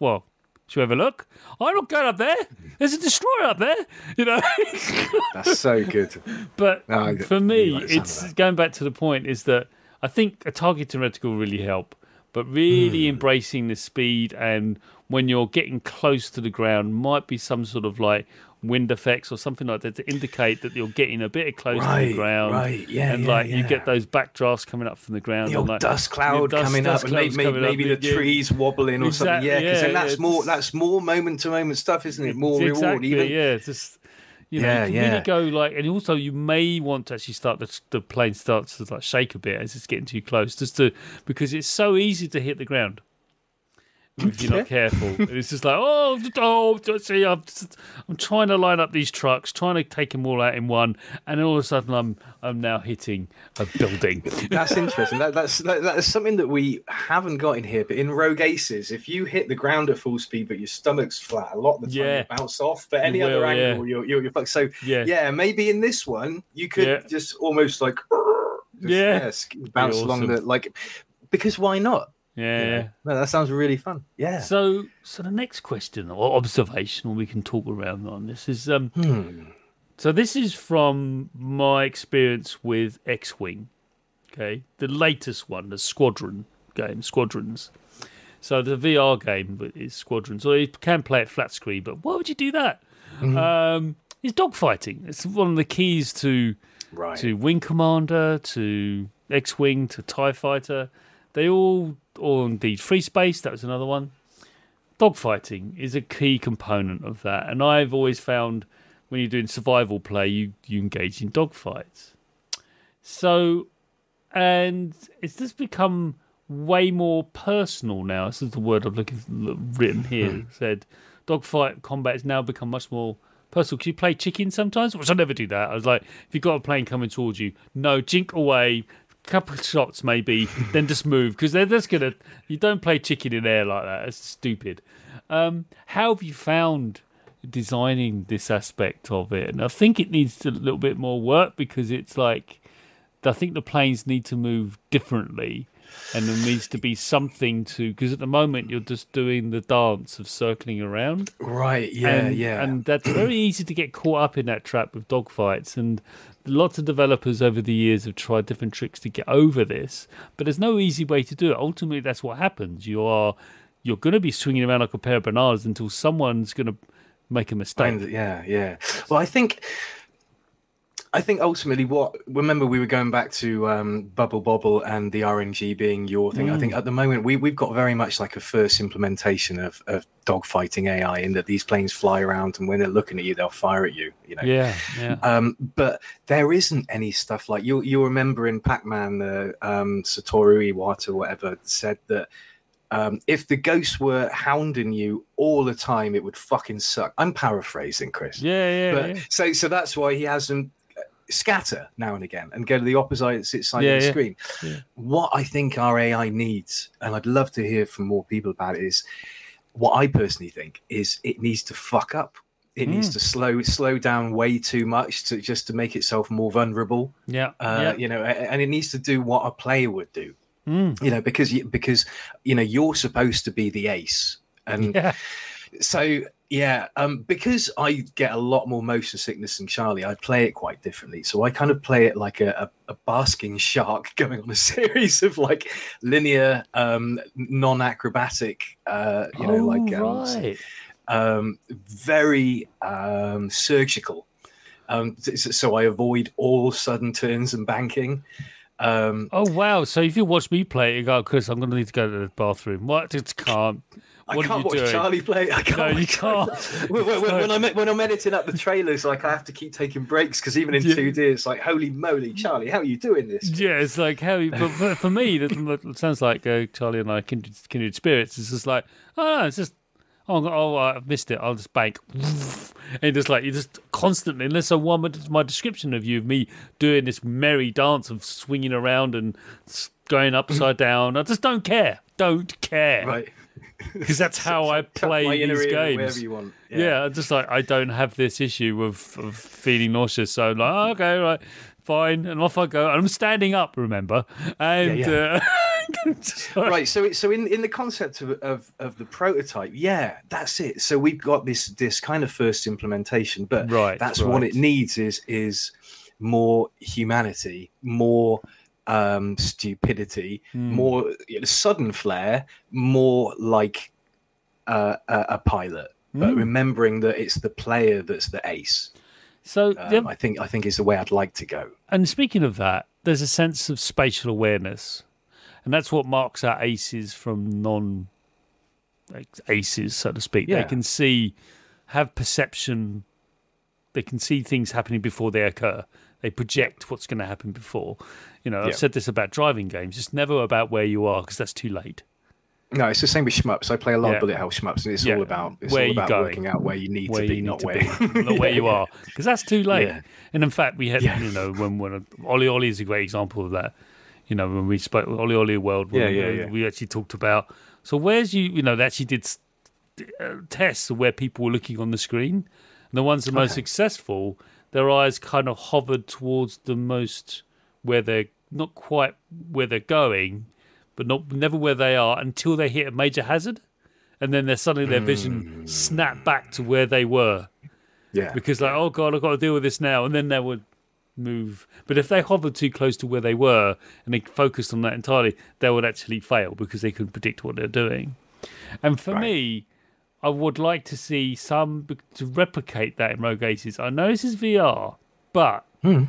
Well, should we have a look? I'm not going up there. There's a destroyer up there. You know. That's so good. but No, for me, like the sound of it's going back to the point is that I think a targeting reticle will really help. But really Hmm. embracing the speed and when you're getting close to the ground might be some sort of like wind effects or something like that to indicate that you're getting a bit close to the ground. right, yeah, and yeah, like you get those backdrafts coming up from the ground. The and old like, dust cloud dust- coming dust up, and maybe, clouds maybe, up, the yeah. trees wobbling or something. Yeah, because yeah, then that's yeah, more that's more moment to moment stuff, isn't it? More reward, even. yeah. Just you know, Yeah, you can yeah. really go like, and also you may want to actually start the the plane starts to like shake a bit as it's getting too close, just to because it's so easy to hit the ground if you're not careful. And it's just like, oh, oh, see, I'm just, I'm trying to line up these trucks, trying to take them all out in one, and all of a sudden I'm I'm now hitting a building. That's interesting. That, that's that, that's something that we haven't got in here. But in Rogue Aces, if you hit the ground at full speed, but your stomach's flat, a lot of the time Yeah. you bounce off. But any You other will, yeah. angle, you're, you're you're fucked. So Yeah. yeah, maybe in this one you could Yeah. just almost like just, Yeah. bounce along the like because why not? Yeah. You know? No, that sounds really fun. Yeah. So, so the next question or observation, or we can talk around on this is um, Hmm. So this is from my experience with X-wing. Okay, the latest one, the Squadron game, Squadrons. So the VR game is Squadrons, or you can play it flat screen. But why would you do that? Mm-hmm. Um, it's dogfighting. It's one of the keys to Right. to Wing Commander, to X Wing, to TIE Fighter. They all, or indeed Free Space, that was another one. Dogfighting is a key component of that. And I've always found when you're doing survival play, you, you engage in dogfights. So, and it's just become way more personal now. This is the word I'm looking written here. Hmm. It said dogfight combat has now become much more personal. Can you play chicken sometimes? Which I never do that. I was like, if you've got a plane coming towards you, no, jink away, couple of shots maybe, then just move because they're just gonna. You don't play chicken in air like that. It's stupid. Um, how have you found designing this aspect of it? And I think it needs a little bit more work because it's like I think the planes need to move differently. And there needs to be something to because at the moment you're just doing the dance of circling around. Right. Yeah. and, yeah. And that's very easy to get caught up in that trap with dogfights. And lots of developers over the years have tried different tricks to get over this, but there's no easy way to do it. Ultimately, that's what happens. You are you're going to be swinging around like a pair of bananas until someone's going to make a mistake. And, yeah, yeah. Well, I think, I think ultimately, what remember we were going back to um, Bubble Bobble and the RNG being your thing. I think Mm. at the moment we we've got very much like a first implementation of of dogfighting AI in that these planes fly around and when they're looking at you, they'll fire at you. You know. yeah, yeah. Um, but there isn't any stuff like you. You remember in Pac-Man, the um, Satoru Iwata, whatever, said that um, if the ghosts were hounding you all the time, it would fucking suck. I'm paraphrasing, Chris. Yeah, yeah, But yeah. so so that's why he has them uh, scatter now and again and go to the opposite side Yeah, of the yeah. screen. Yeah. What I think our AI needs, and I'd love to hear from more people about it, is what I personally think is it needs to fuck up. It needs Mm. to slow slow down way too much to just to make itself more vulnerable. Yeah, Uh, yeah. You know, and it needs to do what a player would do. Mm. You know, because you, because you know you're supposed to be the ace, and yeah. so yeah um because i get a lot more motion sickness than charlie i play it quite differently so i kind of play it like a, a, a basking shark going on a series of like linear um non-acrobatic uh you know oh, like um, right. um very um surgical um so, i avoid all sudden turns and banking um Oh wow! So if you watch me play, it, you go, Chris, I'm going to need to go to the bathroom. What? It can't. I What can't watch doing? Charlie play. I can't. No, you can't. when, when, when I'm when I'm editing up the trailers, like I have to keep taking breaks because even in Yeah. 2D, it's like, holy moly, Charlie, how are you doing this? Yeah, it's like how. you- But for, for me, that sounds like uh, Charlie and I kindred, kindred spirits. It's just like, oh, no, it's just. Oh, oh, I've missed it. I'll just bank, and just like you just constantly. Unless I want my description of you, of me doing this merry dance of swinging around and going upside down. I just don't care. Don't care. Right. Because that's how I play my these games. Wherever you want. Yeah. I just like I don't have this issue of, of feeling nauseous. So I'm like, oh, okay, right, fine, and off I go. And I'm standing up, remember? And Yeah, Uh, right so so in in the concept of, of of the prototype yeah that's it so we've got this this kind of first implementation but Right, that's what it needs is is more humanity more um stupidity Hmm. more you know, sudden flair more like uh, a, a pilot but Hmm. remembering that it's the player that's the ace so um, i think i think is the way i'd like to go and speaking of that, there's a sense of spatial awareness, and that's what marks our aces from non aces, so to speak. They can see, have perception. They can see things happening before they occur. They project what's going to happen before. You know, I've said this about driving games. It's never about where you are because that's too late. No, it's the same with shmups. I play a lot Yeah. of bullet hell shmups, and it's Yeah. all about it's Where all about going? working out where you need where to be, need not to where, be, not where you are, because that's too late. Yeah. And in fact, we had, Yeah. you know, when when Ollie Ollie is a great example of that. You know, when we spoke Ollie Ollie World, Yeah, yeah, we, yeah. we actually talked about. So where's you, you know, they actually did uh, tests of where people were looking on the screen. And the ones the most Okay. successful, their eyes kind of hovered towards the most where they're not quite where they're going, but not never where they are until they hit a major hazard. And then they're suddenly their vision hmm. snapped back to where they were. Yeah, because like oh god i've got to deal with this now. And then they would move. But if they hovered too close to where they were and they focused on that entirely they would actually fail because they couldn't predict what they're doing. And for Right. me, I would like to see some to replicate that in Rogue Aces. I know this is VR, but Hmm.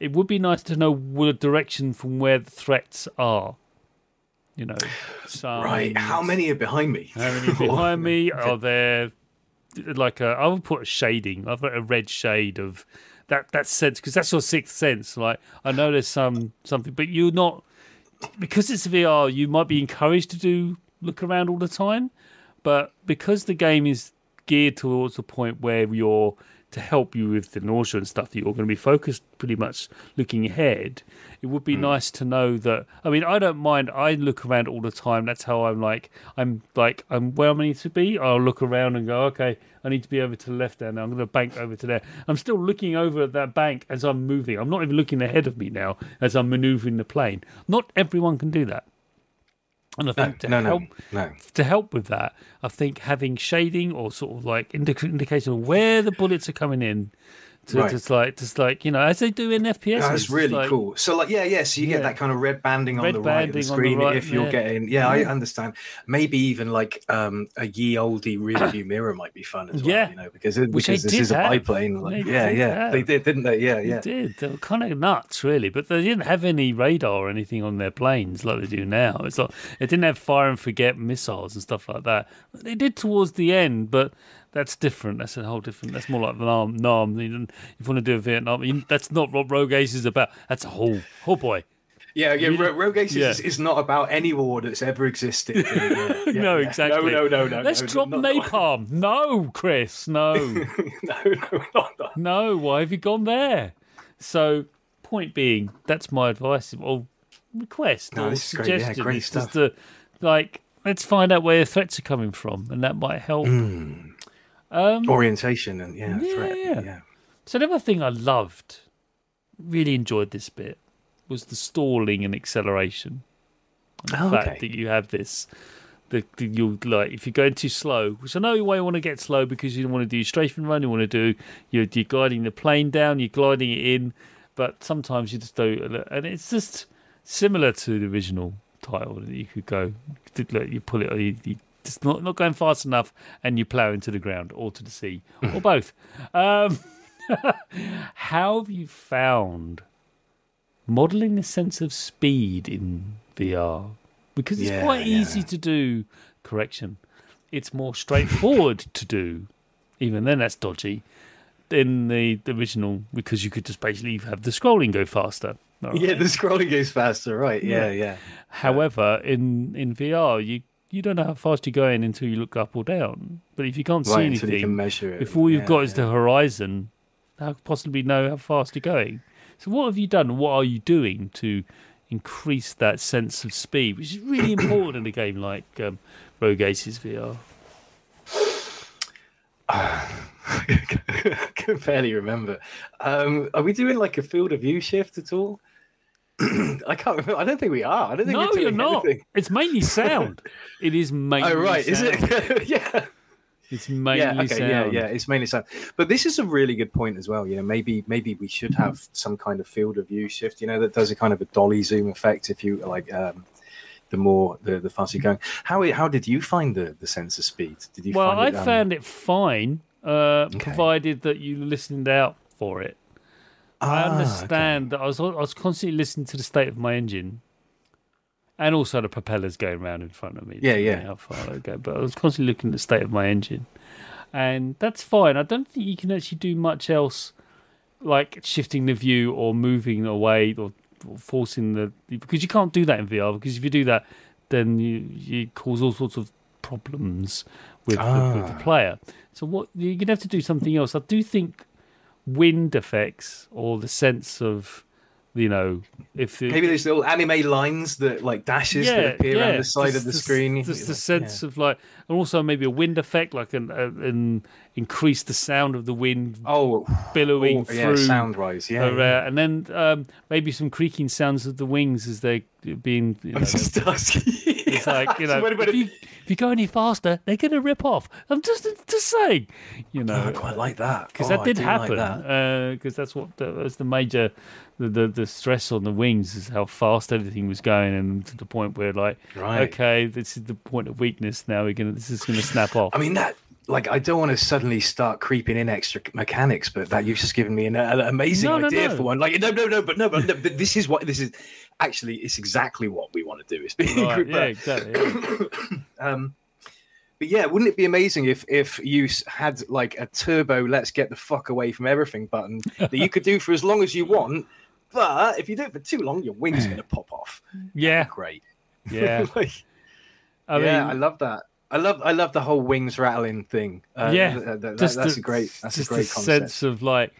it would be nice to know the direction from where the threats are. You know, some, right. How many are behind me? How many behind me are there? Like a, I would put a shading. I've got a red shade of that. That sense because that's your sixth sense. Like I know there's some something, but you're not because it's VR. You might be encouraged to do look around all the time, but because the game is geared towards the point where you're to help you with the nausea and stuff that you're going to be focused pretty much looking ahead it would be hmm. nice to know that i mean i don't mind i look around all the time that's how i'm like i'm like i'm where i need to be i'll look around and go okay i need to be over to the left there now i'm going to bank over to there. I'm still looking over at that bank as i'm moving i'm not even looking ahead of me now as i'm maneuvering the plane. Not everyone can do that and I No, think to no, no, help no. to help with that, I think having shading or sort of like indic- indication of where the bullets are coming in, to Right. just like just like you know as they do in FPS. That's really cool. So, like, yeah, yeah. So you Yeah. get that kind of red banding on Red the right of the on the screen right, if you're yeah. getting. Yeah, I understand. Maybe even like um, a ye olde rear view mirror might be fun as well. Yeah. You know, because it, Which because this is a have. biplane. Like, They yeah, yeah, have. they did, didn't they? Yeah, yeah They did. They were kind of nuts, really, but they didn't have any radar or anything on their planes like they do now. It's like they didn't have fire and forget missiles and stuff like that. They did towards the end, but that's different. That's a whole different. That's more like Nam. Nam. You you want to do a Vietnam, you, that's not what Rogue Ace is about. That's a whole. Oh boy. Yeah, yeah. Really- Rogue Aces yeah. is, is not about any war that's ever existed. Yeah, yeah, no, exactly. No, no, no, no. Let's no, drop not- not- napalm. No, Chris. No. no, no, not that. No, why have you gone there? So, point being, that's my advice or request No, or this is great. Yeah, great It's just stuff. to, like, let's find out where the threats are coming from, and that might help. Mm. Um, Orientation and yeah, Yeah, threat. yeah. yeah. so, the other thing I loved, really enjoyed this bit, was the stalling and acceleration. And the Oh, fact okay. that you have this. The, the, you like if you're going too slow, which I know why you want to get slow because you don't want to do strafing run, you want to do you're, you're gliding the plane down, you're gliding it in, but sometimes you just don't, and it's just similar to the original title. that You could go, like, you pull it, you, you just not not going fast enough, and you plow into the ground or to the sea or both. Um, how have you found modeling the sense of speed in VR? Because it's Yeah, quite yeah. easy to do. Correction, it's more straightforward to do. Even then, that's dodgy. In the, the original, because you could just basically have the scrolling go faster. Right. Yeah, the scrolling goes faster, right? Yeah, Yeah. yeah. However, in in VR, you you don't know how fast you're going until you look up or down. But if you can't see Right, until you can anything, measure it. if all you've Yeah, got is the horizon, how possibly know how fast you're going? So what have you done? What are you doing to increase that sense of speed, which is really important in a game like um, Rogue Aces VR? I can barely remember. Um, are we doing like a field of view shift at all? I can't remember. I don't think we are. I don't think No, you're not. anything. It's mainly sound. it is mainly. Oh right, is sound. it? yeah. It's mainly Yeah, okay, sound. yeah, yeah. It's mainly sound. But this is a really good point as well. You know, maybe maybe we should have some kind of field of view shift. You know, that does a kind of a dolly zoom effect. If you like, um, the more the the faster you're going. How how did you find the the sense of speed? Did you? Well, find I it, um, found it fine, uh, Okay. provided that you listened out for it. I Ah, okay. understand that I was I was constantly listening to the state of my engine, and also the propellers going round in front of me. Yeah, yeah. How far they go, but I was constantly looking at the state of my engine, and that's fine. I don't think you can actually do much else, like shifting the view or moving away or, or forcing the because you can't do that in VR. Because if you do that, then you you cause all sorts of problems with, the, with the Ah. player. So what you're gonna have to do something else. I do think wind effects or the sense of you know if the, Maybe there's little anime lines that like dashes that appear around the side of the just- screen. Just the Yeah. sense of like, and also maybe a wind effect, like an, uh, and increase the sound of the wind Oh, billowing oh, through. yeah, sound wise, yeah. uh, yeah. and then um, maybe some creaking sounds of the wings as they're being. You know, it's like you know, Wait a minute. if you, if you go any faster, they're going to rip off. I'm just just saying, you know, Oh, I quite like that because Oh, that did do like happen. that. Because that's what the, that's the major the, the the stress on the wings is how fast everything was going, and to the point where like, Right. okay, this is the point of weakness. Now we're gonna this is gonna snap off. I mean that. Like I don't want to suddenly start creeping in extra mechanics, but that you've just given me an, an amazing No, no, idea no. for one. Like no, no, no, but no, but, no, but this is what this is. Actually, it's exactly what we want to do. It's being Right, yeah, but- exactly. yeah. um, but yeah, wouldn't it be amazing if if you had like a turbo "let's get the fuck away from everything" button that you could do for as long as you want, but if you do it for too long, your wings are going to pop off. yeah, Great. yeah. Like, I yeah, mean, I love that. I love I love the whole wings rattling thing. Uh, Yeah, th- th- that- just that's the- a great that's a great concept. sense of like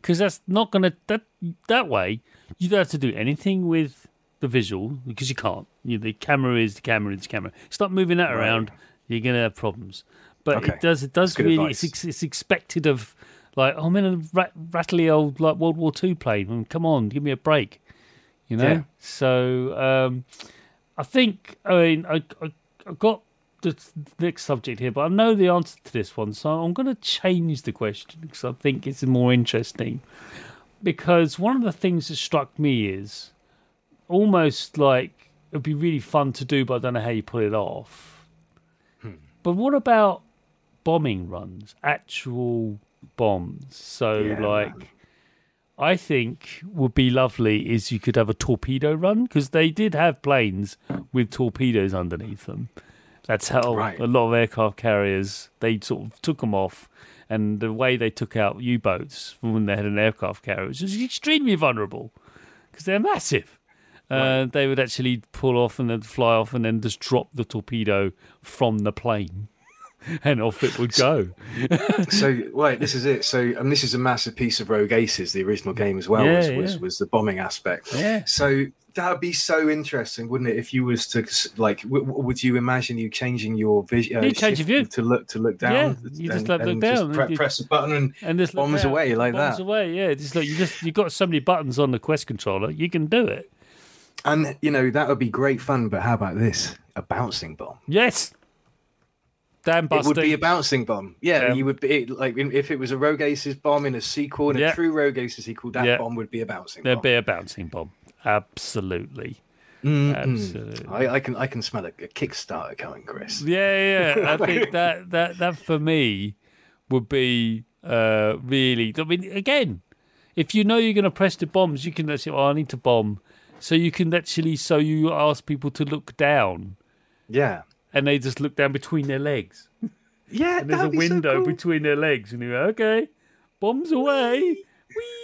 because that's not gonna that that way you don't have to do anything with the visual because you can't you, the camera is the camera is the camera Stop moving that Right. around you're gonna have problems but Okay. it does it does really it's, advice. it's expected of like oh, I'm in a rat, rattly old like World War Two plane and come on give me a break you know Yeah. so um I think I mean I I, I got the next subject here, but I know the answer to this one, so I'm going to change the question because I think it's more interesting. Because one of the things that struck me is almost like it'd be really fun to do, but I don't know how you pull it off. Hmm. But what about bombing runs, actual bombs? So, Yeah, like, I think would be lovely is you could have a torpedo run because they did have planes with torpedoes underneath them. That's how Right. a lot of aircraft carriers they sort of took them off, and the way they took out U-boats from when they had an aircraft carrier was extremely vulnerable because they're massive. Uh, they would actually pull off and then fly off and then just drop the torpedo from the plane, and off it would go. so wait, this is it. So and this is a massive piece of Rogue Aces, the original game as well, Yeah, was, was was the bombing aspect. Yeah. So that would be so interesting, wouldn't it? If you was to like, w- w- would you imagine you changing your vision? Uh, You change your view. to look to look down. Yeah, you just and- like look down and pre- you- press a button, and and just Bombs down, away like bombs that. away. Yeah, just like you just you got so many buttons on the Quest controller, you can do it. and you know that would be great fun. But how about this? A bouncing bomb. Yes. Damn It would be a bouncing bomb. Yeah, Yeah. you would be like if it was a Rogue Aces bomb in a sequel, in Yeah. a true Rogue Aces sequel, that Yeah. bomb would be a bouncing There'd bomb. be a bouncing bomb. Absolutely. Mm-mm. Absolutely. I, I can I can smell a, a Kickstarter coming, Chris. Yeah, yeah. I think that that that for me would be uh really. I mean, again, if you know you're going to press the bombs, you can actually. Oh, I need to bomb, so you can actually. So you ask people to look down, Yeah, and they just look down between their legs. yeah. And there's a that'd so window cool. between their legs, and you go, okay, bombs away. Whee!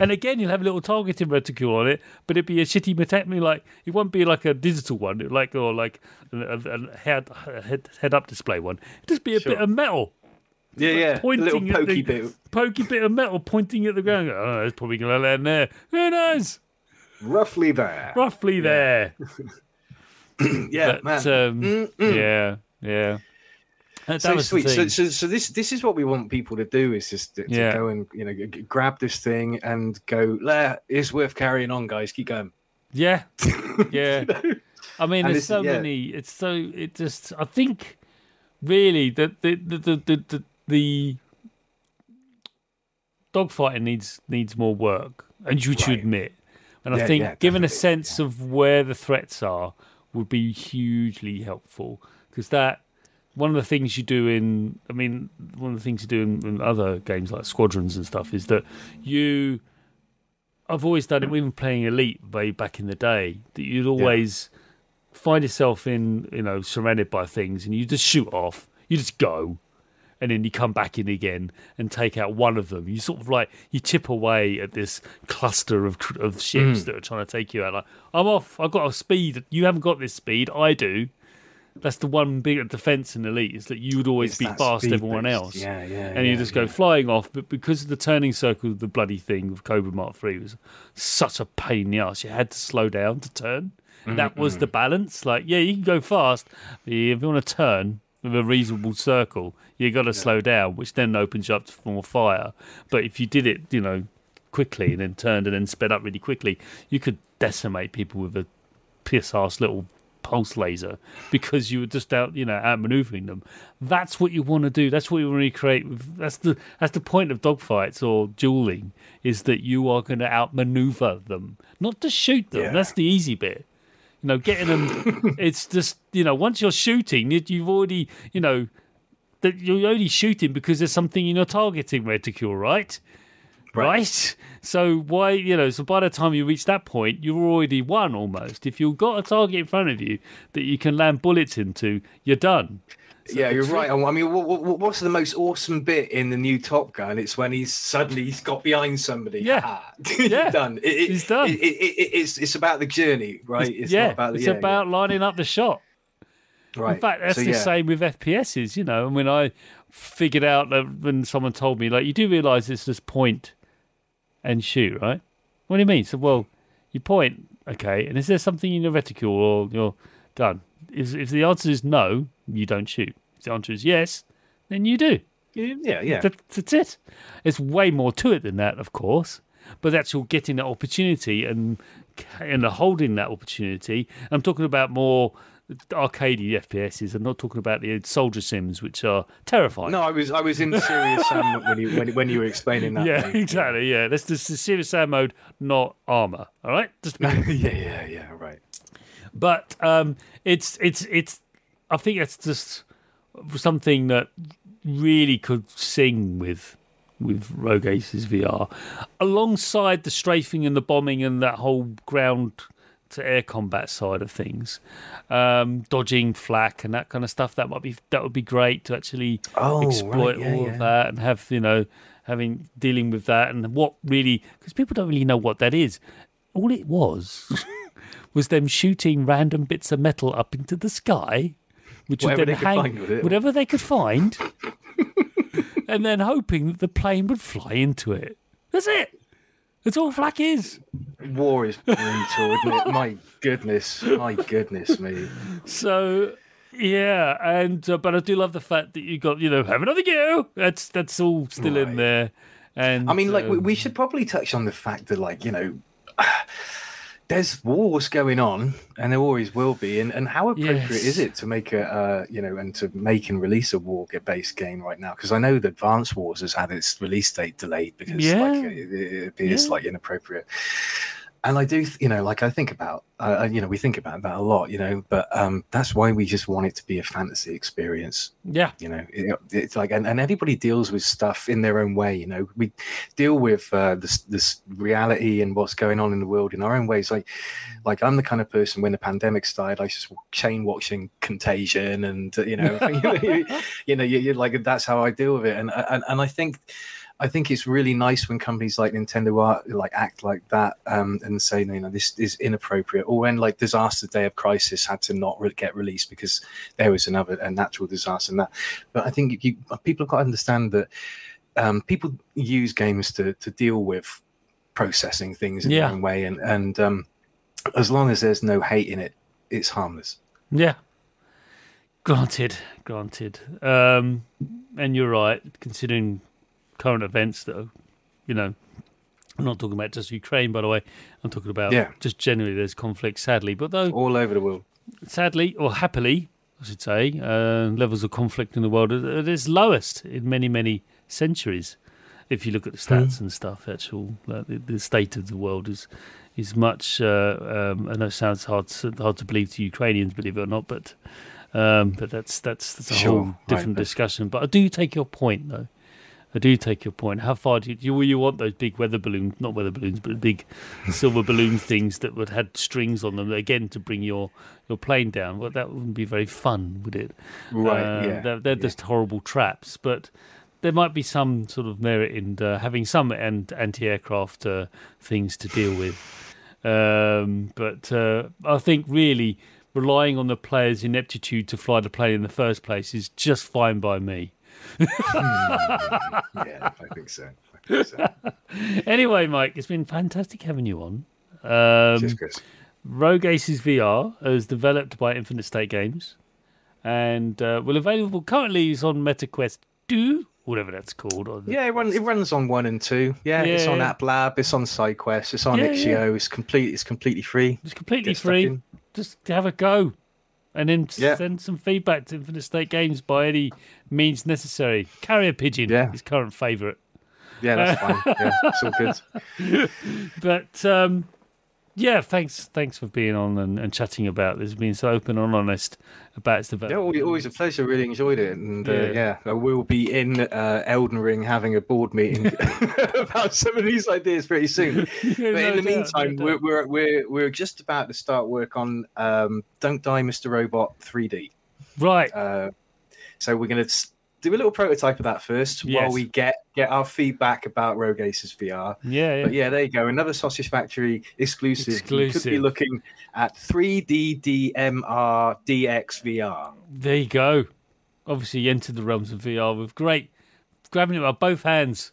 And again, you'll have a little targeting reticule on it, but it'd be a shitty metallic, like it won't be like a digital one, like or like a, a, a head head head up display one. It'd just be a Sure. bit of metal, Yeah, yeah. A pointing little at pokey the- bit, pokey bit of metal pointing at the ground. Oh, it's probably going to land there. Who knows? roughly there. Roughly there. Yeah, But, man. um, yeah, yeah. That, that so was sweet. So, so, so this this is what we want people to do: is just to, to Yeah. go and you know grab this thing and go. "Lah, It's worth carrying on, guys. Keep going. yeah, yeah. I mean, And there's so yeah. many. It's so it just. I think really that the the the the, the, the dogfighting needs needs more work, and you should Right. admit. And I think yeah, given a sense of where the threats are would be hugely helpful because that one of the things you do in I mean one of the things you do in, in other games like squadrons and stuff is that you I've always done it even playing Elite way back in the day that you'd always find yourself in you know surrounded by things and you just shoot off you just go and then you come back in again and take out one of them. You sort of like you chip away at this cluster of of ships hmm. that are trying to take you out. Like I'm off I've got a speed you haven't got this speed I do that's the one big defense in Elite is that you would always It's be past everyone else Yeah, yeah. and you yeah, just go flying off. But because of the turning circle of the bloody thing of Cobra Mark Three was such a pain in the ass, you had to slow down to turn. And that was Mm-hmm. the balance. Like, yeah, you can go fast, but if you want to turn with a reasonable circle, you got to slow down, which then opens you up to more fire. But if you did it, you know, quickly and then turned and then sped up really quickly, you could decimate people with a piss ass little pulse laser because you were just out, you know, outmaneuvering them. That's what you want to do. That's what you want to recreate. With, that's the that's the point of dogfights or dueling is that you are going to outmaneuver them, not to shoot them. Yeah. That's the easy bit. You know, getting them. it's just you know, once you're shooting, you- you've already you know that you're only shooting because there's something in your targeting reticule, right? Right. So why you know? So by the time you reach that point, you've already won almost. If you've got a target in front of you that you can land bullets into, you're done. yeah, you're right. I mean, what, what, what's the most awesome bit in the new Top Gun? It's when he's suddenly he's got behind somebody. Yeah. Ah, Yeah. done. It, it- He's done. It, it, it, it's it's about the journey, right? It's yeah, not about the, it's yeah, about lining up the shot. right. In fact, that's So, the yeah. same with FPSs, you know. I mean, I figured out that when someone told me, like, you do realize it's just point and shoot, right? What do you mean? So, well, you point, okay, and is there something in your reticule or you're done? If, if the answer is no, you don't shoot. If the answer is yes, then you do. Yeah, yeah. That, that's it. There's way more to it than that, of course. But that's all getting that opportunity and and holding that opportunity. I'm talking about more arcadey FPSs. I'm not talking about the soldier sims, which are terrifying. No, I was I was in serious Sam when you when, when you were explaining that. yeah, thing. exactly. Yeah, that's the serious Sam mode, not Arma. All right, just yeah, yeah, yeah. Right. but um, it's it's it's. I think it's just something that really could sing with with Rogue Aces VR, alongside the strafing and the bombing and that whole ground air combat side of things, um, dodging flak and that kind of stuff. That might be that would be great to actually Oh, exploit right, yeah, all yeah. of that and have you know having dealing with that and what really because people don't really know what that is. All it was was them shooting random bits of metal up into the sky, which Whatever would they then hang find whatever they could find, and then hoping that the plane would fly into it. That's it. That's all flak is. War is brutal, isn't it? My goodness, my goodness me. So yeah, and uh, but I do love the fact that you got you know have another go. That's that's all still in there. And I mean, like we, um, we should probably touch on the fact that, like, you know, there's wars going on, and there always will be. And, and how appropriate Yes. is it to make a, uh, you know, and to make and release a war-based game right now? Because I know that Advance Wars has had its release date delayed because, Yeah. like, it, it appears Yeah. like inappropriate. And I do, you know, like I think about, uh, you know, we think about that a lot, you know, but um, that's why we just want it to be a fantasy experience. Yeah, you know it, it's like and, and everybody deals with stuff in their own way you know. We deal with uh, this this reality and what's going on in the world in our own ways. Like like i'm the kind of person when the pandemic started i was just chain watching contagion and uh, you know you, you know you, you're like that's how i deal with it. And and, and i think I think it's really nice when companies like Nintendo are like act like that um, and say, you know, this is inappropriate. Or when like Disaster Day of Crisis had to not re- get released because there was another a natural disaster and that. But I think you, people have got to understand that um, people use games to to deal with processing things in Yeah. their own way, and and um, as long as there's no hate in it, it's harmless. yeah. Granted, granted. Um, and you're right. Considering current events, though, you know, I'm not talking about just Ukraine, by the way. I'm talking about Yeah. just generally there's conflict, sadly. But though All over the world. sadly or happily, I should say, uh, levels of conflict in the world are at its lowest in many, many centuries. If you look at the stats and stuff, actual uh, the, the state of the world is is much. Uh, um, I know it sounds hard to, hard to believe to Ukrainians, believe it or not, but um, but that's that's that's a Sure, whole different but- discussion. But I do take your point, though. I do take your point. How far do you, you you want those big weather balloons, not weather balloons, but big silver balloon things that would had strings on them again to bring your your plane down? Well, that wouldn't be very fun, would it? Right, Uh, yeah, They're, they're yeah. just horrible traps, but there might be some sort of merit in uh, having some and anti-aircraft uh, things to deal with. Um, but uh, I think really relying on the player's ineptitude to fly the plane in the first place is just fine by me. Yeah, I think so. I think so. Anyway, Mike, it's been fantastic having you on. Um, Cheers, Chris. Rogue Aces VR is developed by Infinite State Games and uh, will available currently is on MetaQuest 2, whatever that's called. or Yeah, it, run, it runs on one and two. Yeah, it's on App Lab, it's on SideQuest, it's on Yeah, Itch.io. It's complete. It's completely free. It's completely Get free. just have a go, and then Yeah. send some feedback to Infinite State Games by any means necessary. Carrier pigeon, Yeah. his current favourite. Yeah, that's fine. Yeah, it's all good. But um, yeah, thanks, thanks for being on and, and chatting about this, being so open and honest about its Yeah, development. always, always a pleasure. Really enjoyed it, and uh, Yeah. yeah, I will be in uh, Elden Ring having a board meeting about some of these ideas pretty soon. But No in the doubt, meantime, no we're, we're we're we're just about to start work on um, Don't Die, Mr. Robot 3D. right. Uh, so we're going to do a little prototype of that first while we get get our feedback about Rogue Aces VR. Yeah, yeah. But yeah, there you go. Another Sausage Factory exclusive. You could be looking at 3D DMR DX VR. There you go. Obviously, you entered the realms of VR with great grabbing it by both hands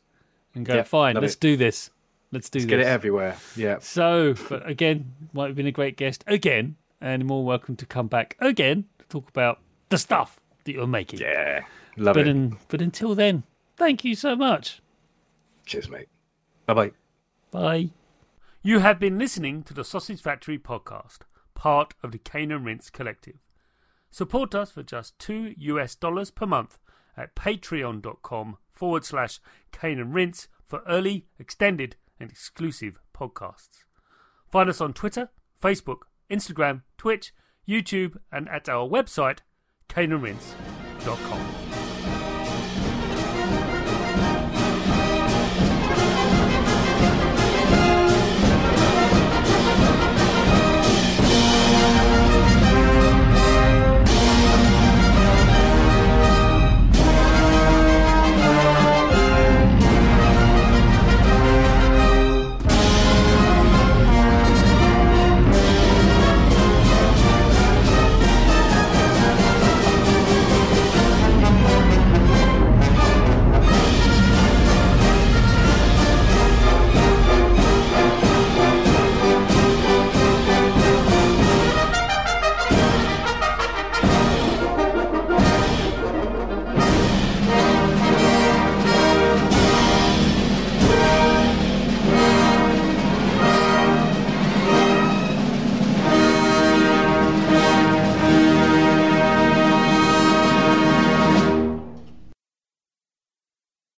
and go, fine, let's it. do this. Let's do Let's this. get it everywhere. Yeah. So, but again, might have been a great guest again, and more welcome to come back again to talk about the stuff that you're making. Yeah. Love But it. in, but until then, thank you so much. Cheers, mate. Bye bye. Bye. You have been listening to the Sausage Factory podcast, part of the Cane and Rinse Collective. Support us for just two US dollars per month at patreon.com forward slash Cane and Rinse for early, extended, and exclusive podcasts. Find us on Twitter, Facebook, Instagram, Twitch, YouTube, and at our website, caneandrinse.com.